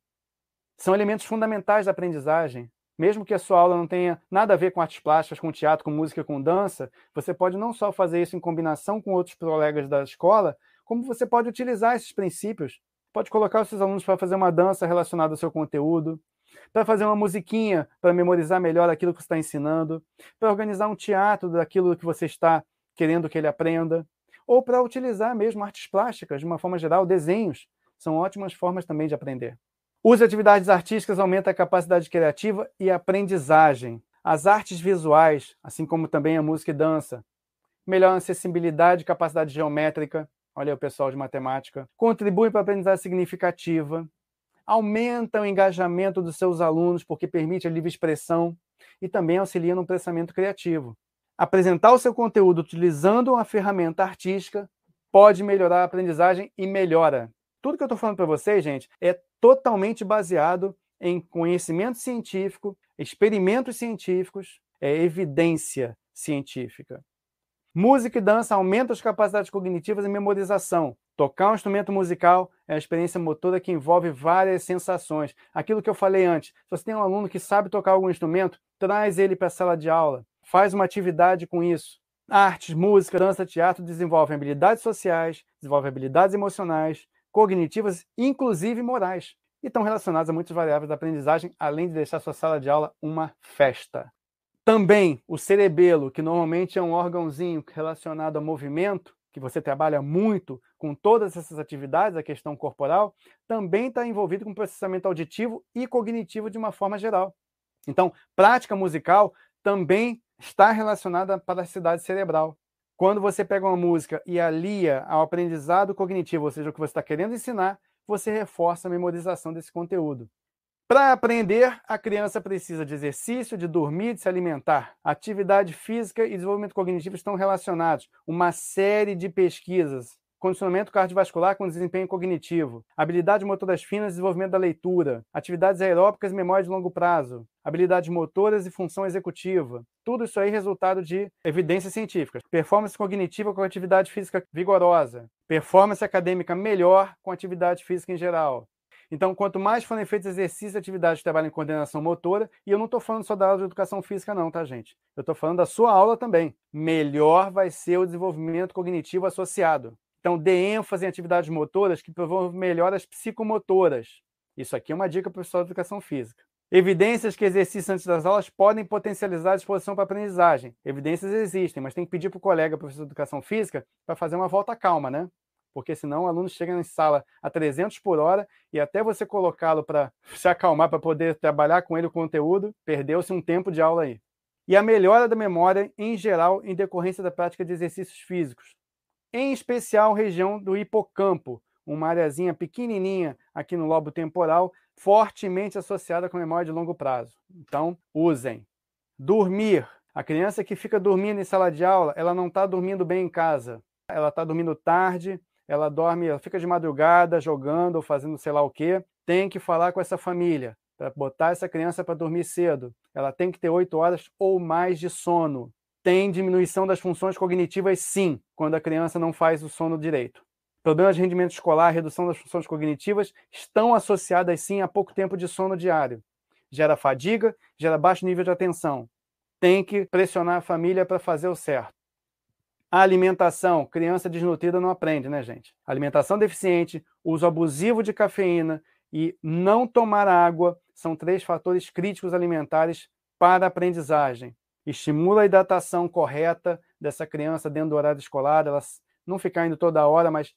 São elementos fundamentais da aprendizagem. Mesmo que a sua aula não tenha nada a ver com artes plásticas, com teatro, com música, com dança, você pode não só fazer isso em combinação com outros colegas da escola, como você pode utilizar esses princípios. Pode colocar os seus alunos para fazer uma dança relacionada ao seu conteúdo, para fazer uma musiquinha para memorizar melhor aquilo que você está ensinando, para organizar um teatro daquilo que você está querendo que ele aprenda, ou para utilizar mesmo artes plásticas, de uma forma geral, desenhos. São ótimas formas também de aprender. Use atividades artísticas aumenta a capacidade criativa e aprendizagem. As artes visuais, assim como também a música e dança, melhoram a acessibilidade e capacidade geométrica. Olha aí o pessoal de matemática. Contribuem para a aprendizagem significativa. Aumentam o engajamento dos seus alunos, porque permite a livre expressão e também auxilia no pensamento criativo. Apresentar o seu conteúdo utilizando uma ferramenta artística pode melhorar a aprendizagem e melhora. Tudo que eu estou falando para vocês, gente, é totalmente baseado em conhecimento científico, experimentos científicos, é evidência científica. Música e dança aumentam as capacidades cognitivas e memorização. Tocar um instrumento musical é uma experiência motora que envolve várias sensações. Aquilo que eu falei antes, se você tem um aluno que sabe tocar algum instrumento, traz ele para a sala de aula, faz uma atividade com isso. Artes, música, dança, teatro desenvolvem habilidades sociais, desenvolvem habilidades emocionais, cognitivas, inclusive morais, e estão relacionadas a muitas variáveis da aprendizagem, além de deixar sua sala de aula uma festa. Também o cerebelo, que normalmente é um órgãozinho relacionado a movimento, que você trabalha muito com todas essas atividades, a questão corporal, também está envolvido com processamento auditivo e cognitivo de uma forma geral. Então, prática musical também está relacionada à plasticidade cerebral. Quando você pega uma música e alia ao aprendizado cognitivo, ou seja, o que você está querendo ensinar, você reforça a memorização desse conteúdo. Para aprender, a criança precisa de exercício, de dormir, de se alimentar. Atividade física e desenvolvimento cognitivo estão relacionados. Uma série de pesquisas condicionamento cardiovascular com desempenho cognitivo, habilidades motoras finas desenvolvimento da leitura, atividades aeróbicas e memória de longo prazo, habilidades motoras e função executiva. Tudo isso aí resultado de evidências científicas. Performance cognitiva com atividade física vigorosa, performance acadêmica melhor com atividade física em geral. Então, quanto mais forem feitos exercícios e atividades de trabalho em coordenação motora, e eu não estou falando só da aula de educação física, não, tá, gente? Eu estou falando da sua aula também. Melhor vai ser o desenvolvimento cognitivo associado. Então, dê ênfase em atividades motoras que promovam melhoras psicomotoras. Isso aqui é uma dica para o pessoal de educação física. Evidências que exercícios antes das aulas podem potencializar a disposição para aprendizagem. Evidências existem, mas tem que pedir para o colega, professor de educação física, para fazer uma volta calma, né? Porque senão o aluno chega na sala a 300 por hora e até você colocá-lo para se acalmar, para poder trabalhar com ele o conteúdo, perdeu-se um tempo de aula aí. E a melhora da memória, em geral, em decorrência da prática de exercícios físicos em especial região do hipocampo, uma areazinha pequenininha aqui no lobo temporal, fortemente associada com memória de longo prazo. Então, usem. Dormir. A criança que fica dormindo em sala de aula, ela não está dormindo bem em casa. Ela está dormindo tarde, ela dorme, ela fica de madrugada jogando ou fazendo sei lá o quê. Tem que falar com essa família para botar essa criança para dormir cedo. Ela tem que ter oito horas ou mais de sono tem diminuição das funções cognitivas, sim, quando a criança não faz o sono direito. Problemas de rendimento escolar, redução das funções cognitivas estão associadas, sim, a pouco tempo de sono diário. Gera fadiga, gera baixo nível de atenção. tem que pressionar a família para fazer o certo. A alimentação, criança desnutrida não aprende, né, gente? Alimentação deficiente, uso abusivo de cafeína e não tomar água são três fatores críticos alimentares para a aprendizagem. Estimula a hidratação correta dessa criança dentro do horário escolar, ela não ficar indo toda hora, mas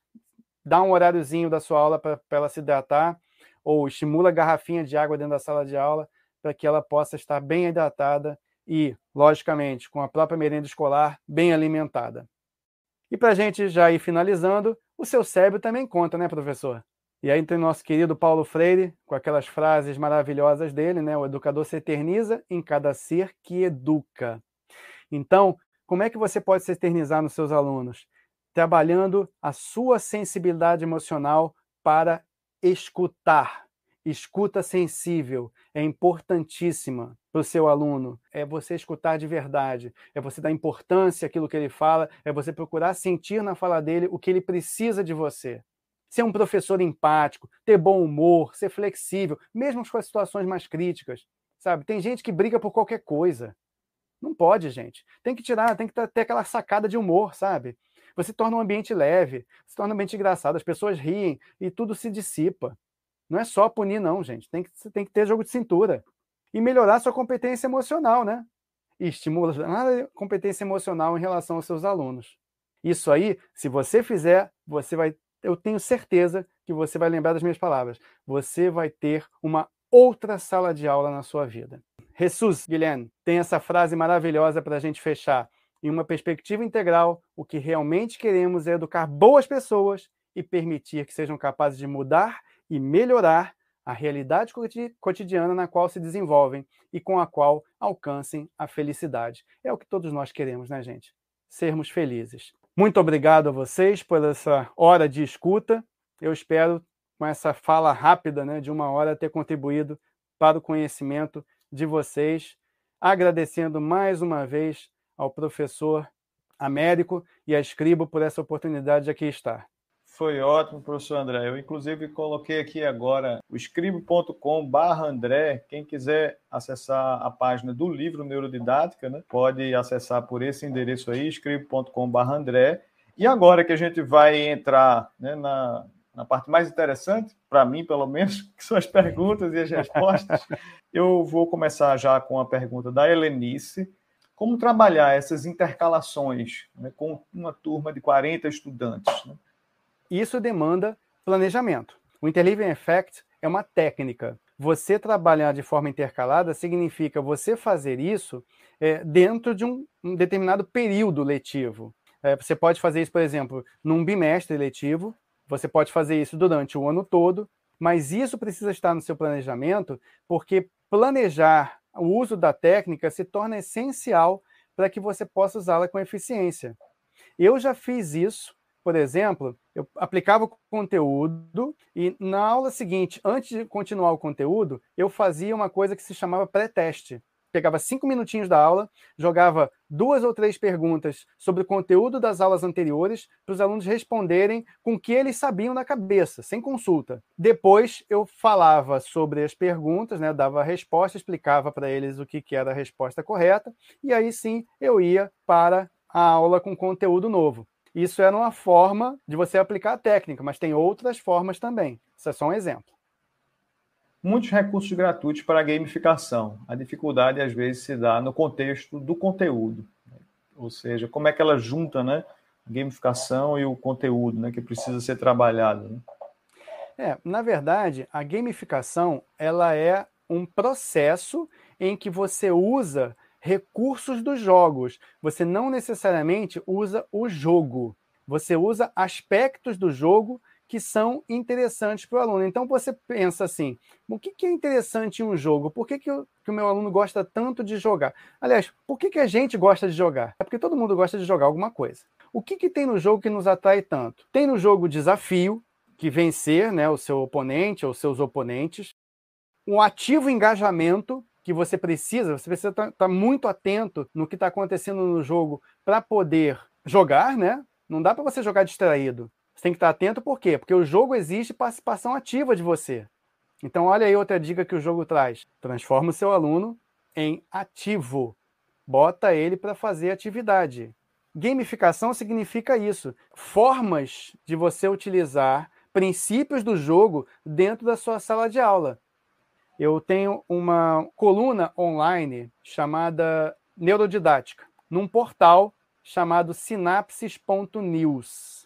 dá um horáriozinho da sua aula para ela se hidratar, ou estimula a garrafinha de água dentro da sala de aula para que ela possa estar bem hidratada e, logicamente, com a própria merenda escolar bem alimentada. E para a gente já ir finalizando, o seu cérebro também conta, né, professor? E aí tem o nosso querido Paulo Freire, com aquelas frases maravilhosas dele, né? O educador se eterniza em cada ser que educa. Então, como é que você pode se eternizar nos seus alunos? Trabalhando a sua sensibilidade emocional para escutar. Escuta sensível é importantíssima para o seu aluno. É você escutar de verdade, é você dar importância àquilo que ele fala, é você procurar sentir na fala dele o que ele precisa de você. Ser um professor empático, ter bom humor, ser flexível, mesmo com as situações mais críticas. Sabe? Tem gente que briga por qualquer coisa. Não pode, gente. Tem que tirar, tem que ter aquela sacada de humor, sabe? Você torna um ambiente leve, se torna um ambiente engraçado, as pessoas riem e tudo se dissipa. Não é só punir, não, gente. Tem que, tem que ter jogo de cintura. E melhorar sua competência emocional, né? E estimula a competência emocional em relação aos seus alunos. Isso aí, se você fizer, você vai. Eu tenho certeza que você vai lembrar das minhas palavras. Você vai ter uma outra sala de aula na sua vida. Jesus, Guilherme, tem essa frase maravilhosa para a gente fechar. Em uma perspectiva integral, o que realmente queremos é educar boas pessoas e permitir que sejam capazes de mudar e melhorar a realidade cotidiana na qual se desenvolvem e com a qual alcancem a felicidade. É o que todos nós queremos, né, gente? Sermos felizes. Muito obrigado a vocês por essa hora de escuta. Eu espero, com essa fala rápida, né, de uma hora, ter contribuído para o conhecimento de vocês. Agradecendo mais uma vez ao professor Américo e a Escribo por essa oportunidade de aqui estar. Foi ótimo, professor André. Eu, inclusive, coloquei aqui agora o escribo.com André. Quem quiser acessar a página do livro Neurodidática, né, pode acessar por esse endereço aí, escribo.com André. E agora que a gente vai entrar né, na, na parte mais interessante, para mim, pelo menos, que são as perguntas e as respostas, eu vou começar já com a pergunta da Helenice. Como trabalhar essas intercalações né, com uma turma de 40 estudantes? Né? Isso demanda planejamento. O interleaving effect é uma técnica. Você trabalhar de forma intercalada significa você fazer isso é, dentro de um, um, determinado período letivo. É, você pode fazer isso, por exemplo, num bimestre letivo, você pode fazer isso durante o ano todo, mas isso precisa estar no seu planejamento, porque planejar o uso da técnica se torna essencial para que você possa usá-la com eficiência. Eu já fiz isso por exemplo, eu aplicava o conteúdo e na aula seguinte, antes de continuar o conteúdo, eu fazia uma coisa que se chamava pré-teste. Pegava cinco minutinhos da aula, jogava duas ou três perguntas sobre o conteúdo das aulas anteriores para os alunos responderem com o que eles sabiam na cabeça, sem consulta. Depois eu falava sobre as perguntas, né, dava a resposta, explicava para eles o que, que era a resposta correta, e aí sim eu ia para a aula com conteúdo novo. Isso era uma forma de você aplicar a técnica, mas tem outras formas também. Isso é só um exemplo. Muitos recursos gratuitos para a gamificação. A dificuldade, às vezes, se dá no contexto do conteúdo. Ou seja, como é que ela junta né, a gamificação e o conteúdo né, que precisa ser trabalhado. Né? É, na verdade, a gamificação ela é um processo em que você usa recursos dos jogos. Você não necessariamente usa o jogo. Você usa aspectos do jogo que são interessantes para o aluno. Então você pensa assim: o que, é interessante em um jogo? Por que, que, o, que o meu aluno gosta tanto de jogar? Aliás, por que, que a gente gosta de jogar? É porque todo mundo gosta de jogar alguma coisa. O que, que tem no jogo que nos atrai tanto? Tem no jogo desafio, que vencer né, o seu oponente ou seus oponentes, um ativo engajamento, que você precisa, você precisa estar tá, tá muito atento no que está acontecendo no jogo para poder jogar, né? Não dá para você jogar distraído. Você tem que estar atento por quê? Porque o jogo exige participação ativa de você. Então, olha aí outra dica que o jogo traz: transforma o seu aluno em ativo. bota ele para fazer atividade. Gamificação significa isso, formas de você utilizar princípios do jogo dentro da sua sala de aula. Eu tenho uma coluna online chamada Neurodidática, num portal chamado sinapses.news.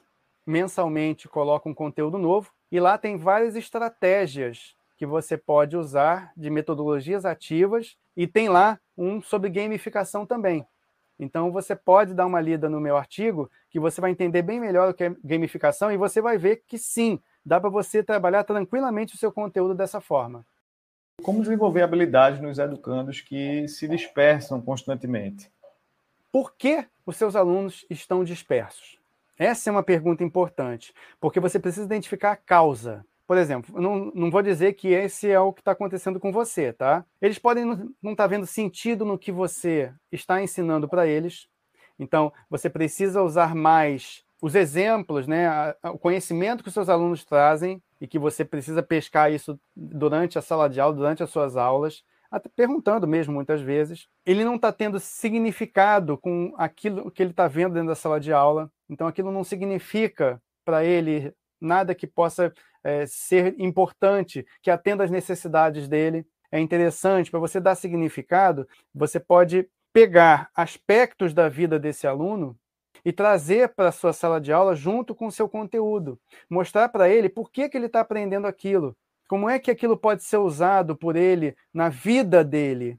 Mensalmente coloco um conteúdo novo e lá tem várias estratégias que você pode usar de metodologias ativas e tem lá um sobre gamificação também. Então você pode dar uma lida no meu artigo que você vai entender bem melhor o que é gamificação e você vai ver que sim, dá para você trabalhar tranquilamente o seu conteúdo dessa forma. Como desenvolver habilidades nos educandos que se dispersam constantemente? Por que os seus alunos estão dispersos? Essa é uma pergunta importante, porque você precisa identificar a causa. Por exemplo, não, não vou dizer que esse é o que está acontecendo com você, tá? Eles podem não estar tá vendo sentido no que você está ensinando para eles. Então, você precisa usar mais os exemplos, né, o conhecimento que os seus alunos trazem e que você precisa pescar isso durante a sala de aula, durante as suas aulas, até perguntando mesmo muitas vezes. Ele não está tendo significado com aquilo que ele está vendo dentro da sala de aula, então aquilo não significa para ele nada que possa é, ser importante, que atenda às necessidades dele. É interessante, para você dar significado, você pode pegar aspectos da vida desse aluno e trazer para a sua sala de aula junto com o seu conteúdo. Mostrar para ele por que, que ele está aprendendo aquilo. Como é que aquilo pode ser usado por ele na vida dele.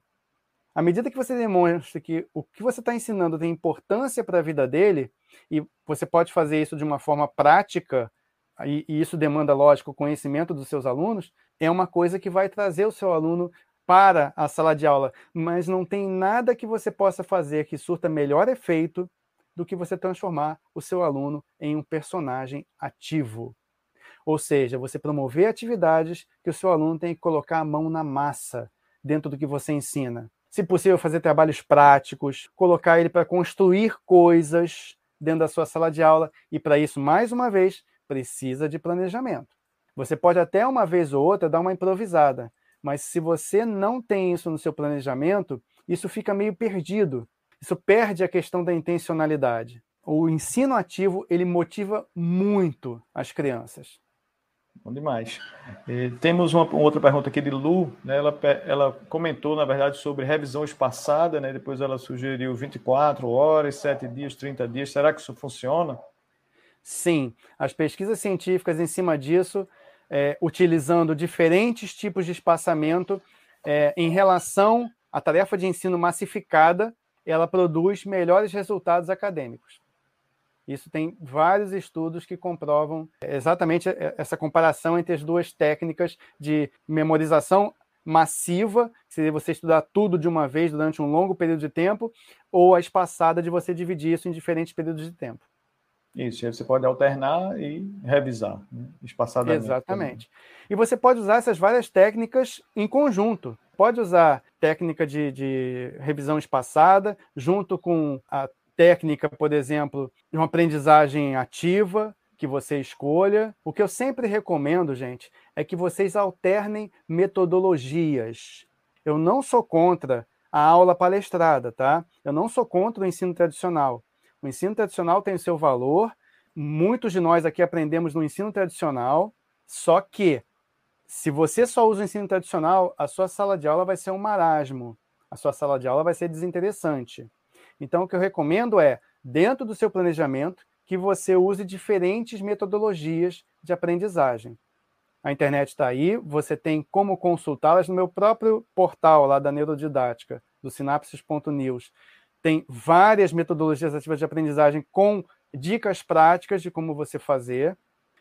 À medida que você demonstra que o que você está ensinando tem importância para a vida dele, e você pode fazer isso de uma forma prática, e, e isso demanda, lógico, conhecimento dos seus alunos, é uma coisa que vai trazer o seu aluno para a sala de aula, mas não tem nada que você possa fazer que surta melhor efeito do que você transformar o seu aluno em um personagem ativo. Ou seja, você promover atividades que o seu aluno tem que colocar a mão na massa dentro do que você ensina. Se possível, fazer trabalhos práticos, colocar ele para construir coisas dentro da sua sala de aula. E para isso, mais uma vez, precisa de planejamento. Você pode até uma vez ou outra dar uma improvisada, mas se você não tem isso no seu planejamento, isso fica meio perdido isso perde a questão da intencionalidade. O ensino ativo ele motiva muito as crianças. Bom demais. E temos uma, uma, outra pergunta aqui de Lu. Né? Ela, ela comentou, na verdade, sobre revisão espaçada, né? depois ela sugeriu 24 horas, 7 dias, 30 dias. Será que isso funciona? Sim. As pesquisas científicas em cima disso, é, utilizando diferentes tipos de espaçamento é, em relação à tarefa de ensino massificada, ela produz melhores resultados acadêmicos. Isso tem vários estudos que comprovam exatamente essa comparação entre as duas técnicas de memorização massiva, que seria você estudar tudo de uma vez durante um longo período de tempo, ou a espaçada de você dividir isso em diferentes períodos de tempo. Isso, aí você pode alternar e revisar, né? espaçadamente. Exatamente. Também. E você pode usar essas várias técnicas em conjunto. Pode usar técnica de, de revisão espaçada, junto com a técnica, por exemplo, de uma aprendizagem ativa, que você escolha. O que eu sempre recomendo, gente, é que vocês alternem metodologias. Eu não sou contra a aula palestrada, tá? Eu não sou contra o ensino tradicional. O ensino tradicional tem seu valor. Muitos de nós aqui aprendemos no ensino tradicional, só que se você só usa o ensino tradicional, a sua sala de aula vai ser um marasmo. A sua sala de aula vai ser desinteressante. Então, o que eu recomendo é, dentro do seu planejamento, que você use diferentes metodologias de aprendizagem. A internet está aí, você tem como consultá-las no meu próprio portal lá da Neurodidática, do sinapses.news. Tem várias metodologias ativas de aprendizagem com dicas práticas de como você fazer.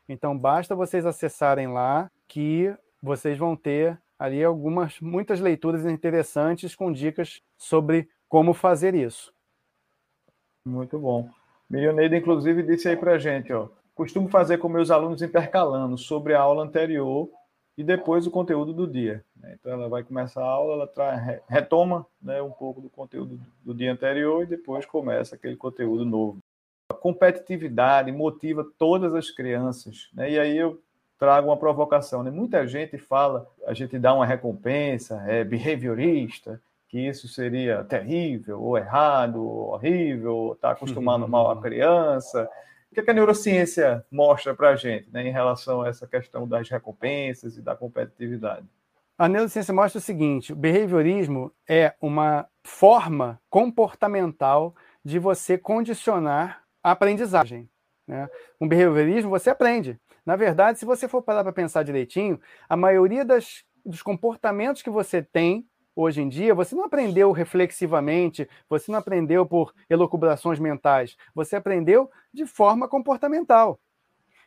Então, basta vocês acessarem lá que vocês vão ter ali algumas, muitas leituras interessantes com dicas sobre como fazer isso. Muito bom. Milioneida, inclusive, disse aí para gente, ó, costumo fazer com meus alunos intercalando sobre a aula anterior e depois o conteúdo do dia. Né? Então, ela vai começar a aula, ela retoma né, um pouco do conteúdo do dia anterior e depois começa aquele conteúdo novo. A competitividade motiva todas as crianças. Né? E aí eu trago uma provocação. Né? Muita gente fala, a gente dá uma recompensa, é behaviorista, que isso seria terrível, ou errado, ou horrível, está acostumando mal a criança. O que, é que a neurociência mostra para a gente né, em relação a essa questão das recompensas e da competitividade? A neurociência mostra o seguinte: o behaviorismo é uma forma comportamental de você condicionar a aprendizagem. Né? Com behaviorismo, você aprende. Na verdade, se você for parar para pensar direitinho, a maioria das, dos comportamentos que você tem hoje em dia, você não aprendeu reflexivamente, você não aprendeu por elucubrações mentais, você aprendeu de forma comportamental.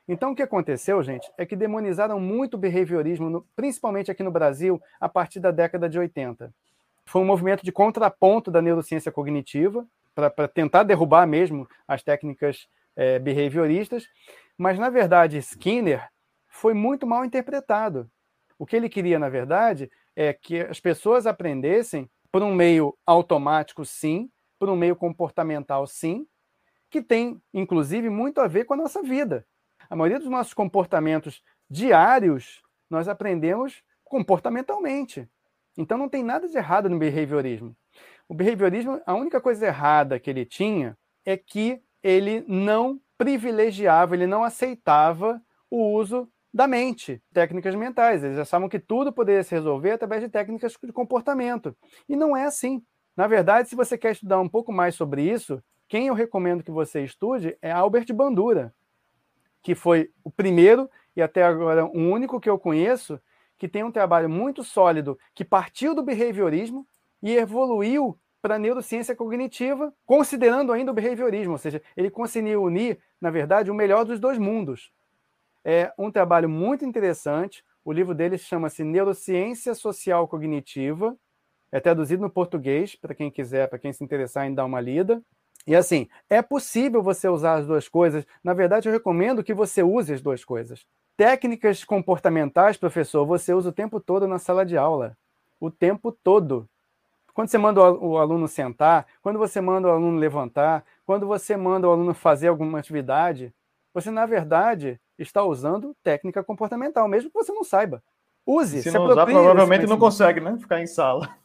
Então, o que aconteceu, gente, é que demonizaram muito o behaviorismo, principalmente aqui no Brasil, a partir da década de 80. Foi um movimento de contraponto da neurociência cognitiva, para tentar derrubar mesmo as técnicas é, behavioristas, mas, na verdade, Skinner foi muito mal interpretado. O que ele queria, na verdade, é que as pessoas aprendessem por um meio automático, sim, por um meio comportamental, sim, que tem, inclusive, muito a ver com a nossa vida. A maioria dos nossos comportamentos diários nós aprendemos comportamentalmente. Então não tem nada de errado no behaviorismo. O behaviorismo, a única coisa errada que ele tinha é que ele não privilegiava, ele não aceitava o uso da mente, técnicas mentais. Eles achavam que tudo poderia se resolver através de técnicas de comportamento. E não é assim. Na verdade, se você quer estudar um pouco mais sobre isso, quem eu recomendo que você estude é Albert Bandura, que foi o primeiro e até agora o único que eu conheço que tem um trabalho muito sólido, que partiu do behaviorismo e evoluiu para a neurociência cognitiva, considerando ainda o behaviorismo, ou seja, ele conseguiu unir, na verdade, o melhor dos dois mundos. É um trabalho muito interessante. O livro dele chama-se Neurociência Social Cognitiva. É traduzido no português, para quem quiser, para quem se interessar em dar uma lida. E assim, é possível você usar as duas coisas. Na verdade, eu recomendo que você use as duas coisas. Técnicas comportamentais, professor, você usa o tempo todo na sala de aula. O tempo todo. Quando você manda o aluno sentar, quando você manda o aluno levantar, quando você manda o aluno fazer alguma atividade, você, na verdade, está usando técnica comportamental, mesmo que você não saiba. Use. Se, se não usar, provavelmente não consegue, né? Ficar em sala.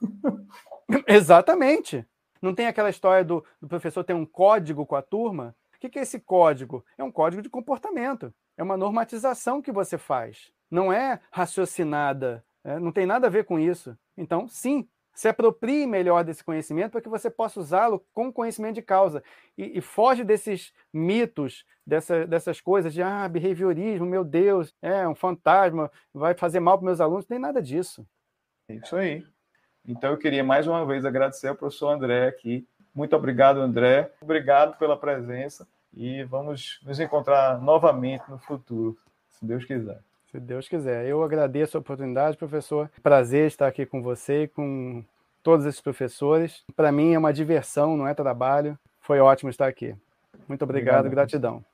Exatamente. Não tem aquela história do, do, professor ter um código com a turma? O que, que é esse código? É um código de comportamento. É uma normatização que você faz. Não é raciocinada. É, não tem nada a ver com isso. Então, sim, se aproprie melhor desse conhecimento para que você possa usá-lo com conhecimento de causa e, e foge desses mitos, dessa, dessas coisas de ah, behaviorismo, meu Deus, é um fantasma, vai fazer mal para meus alunos, não tem nada disso. É isso aí. Então eu queria mais uma vez agradecer ao professor André aqui. Muito obrigado, André. Obrigado pela presença e vamos nos encontrar novamente no futuro, se Deus quiser. Se Deus quiser. Eu agradeço a oportunidade, professor. Prazer estar aqui com você e com todos esses professores. Para mim é uma diversão, não é trabalho. Foi ótimo estar aqui. Muito obrigado, obrigado gratidão.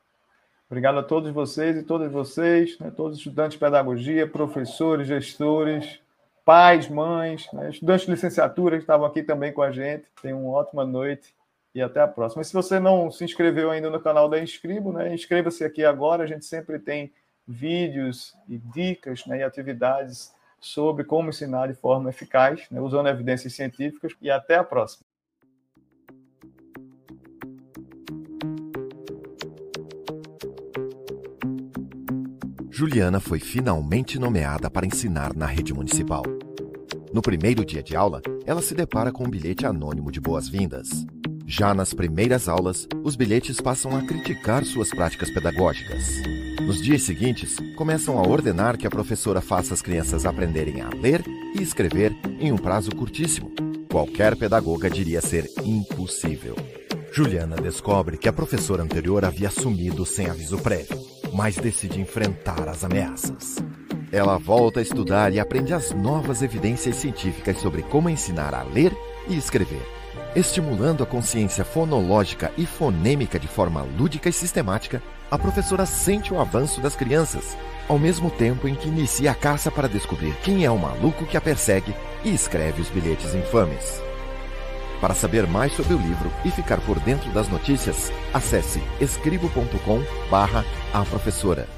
Obrigado a todos vocês e todas vocês, né, todos os estudantes de pedagogia, professores, gestores, pais, mães, né, estudantes de licenciatura que estavam aqui também com a gente. Tenham uma ótima noite e até a próxima. E se você não se inscreveu ainda no canal da Inscribo, né, inscreva-se aqui agora. A gente sempre tem vídeos e dicas né, e atividades sobre como ensinar de forma eficaz, né, usando evidências científicas. E até a próxima. Juliana foi finalmente nomeada para ensinar na rede municipal. No primeiro dia de aula, ela se depara com um bilhete anônimo de boas-vindas. Já nas primeiras aulas, os bilhetes passam a criticar suas práticas pedagógicas. Nos dias seguintes, começam a ordenar que a professora faça as crianças aprenderem a ler e escrever em um prazo curtíssimo. Qualquer pedagoga diria ser impossível. Juliana descobre que a professora anterior havia sumido sem aviso prévio, mas decide enfrentar as ameaças. Ela volta a estudar e aprende as novas evidências científicas sobre como ensinar a ler e escrever, estimulando a consciência fonológica e fonêmica de forma lúdica e sistemática a professora sente o avanço das crianças, ao mesmo tempo em que inicia a caça para descobrir quem é o maluco que a persegue e escreve os bilhetes infames. Para saber mais sobre o livro e ficar por dentro das notícias, acesse escribo.com/a professora.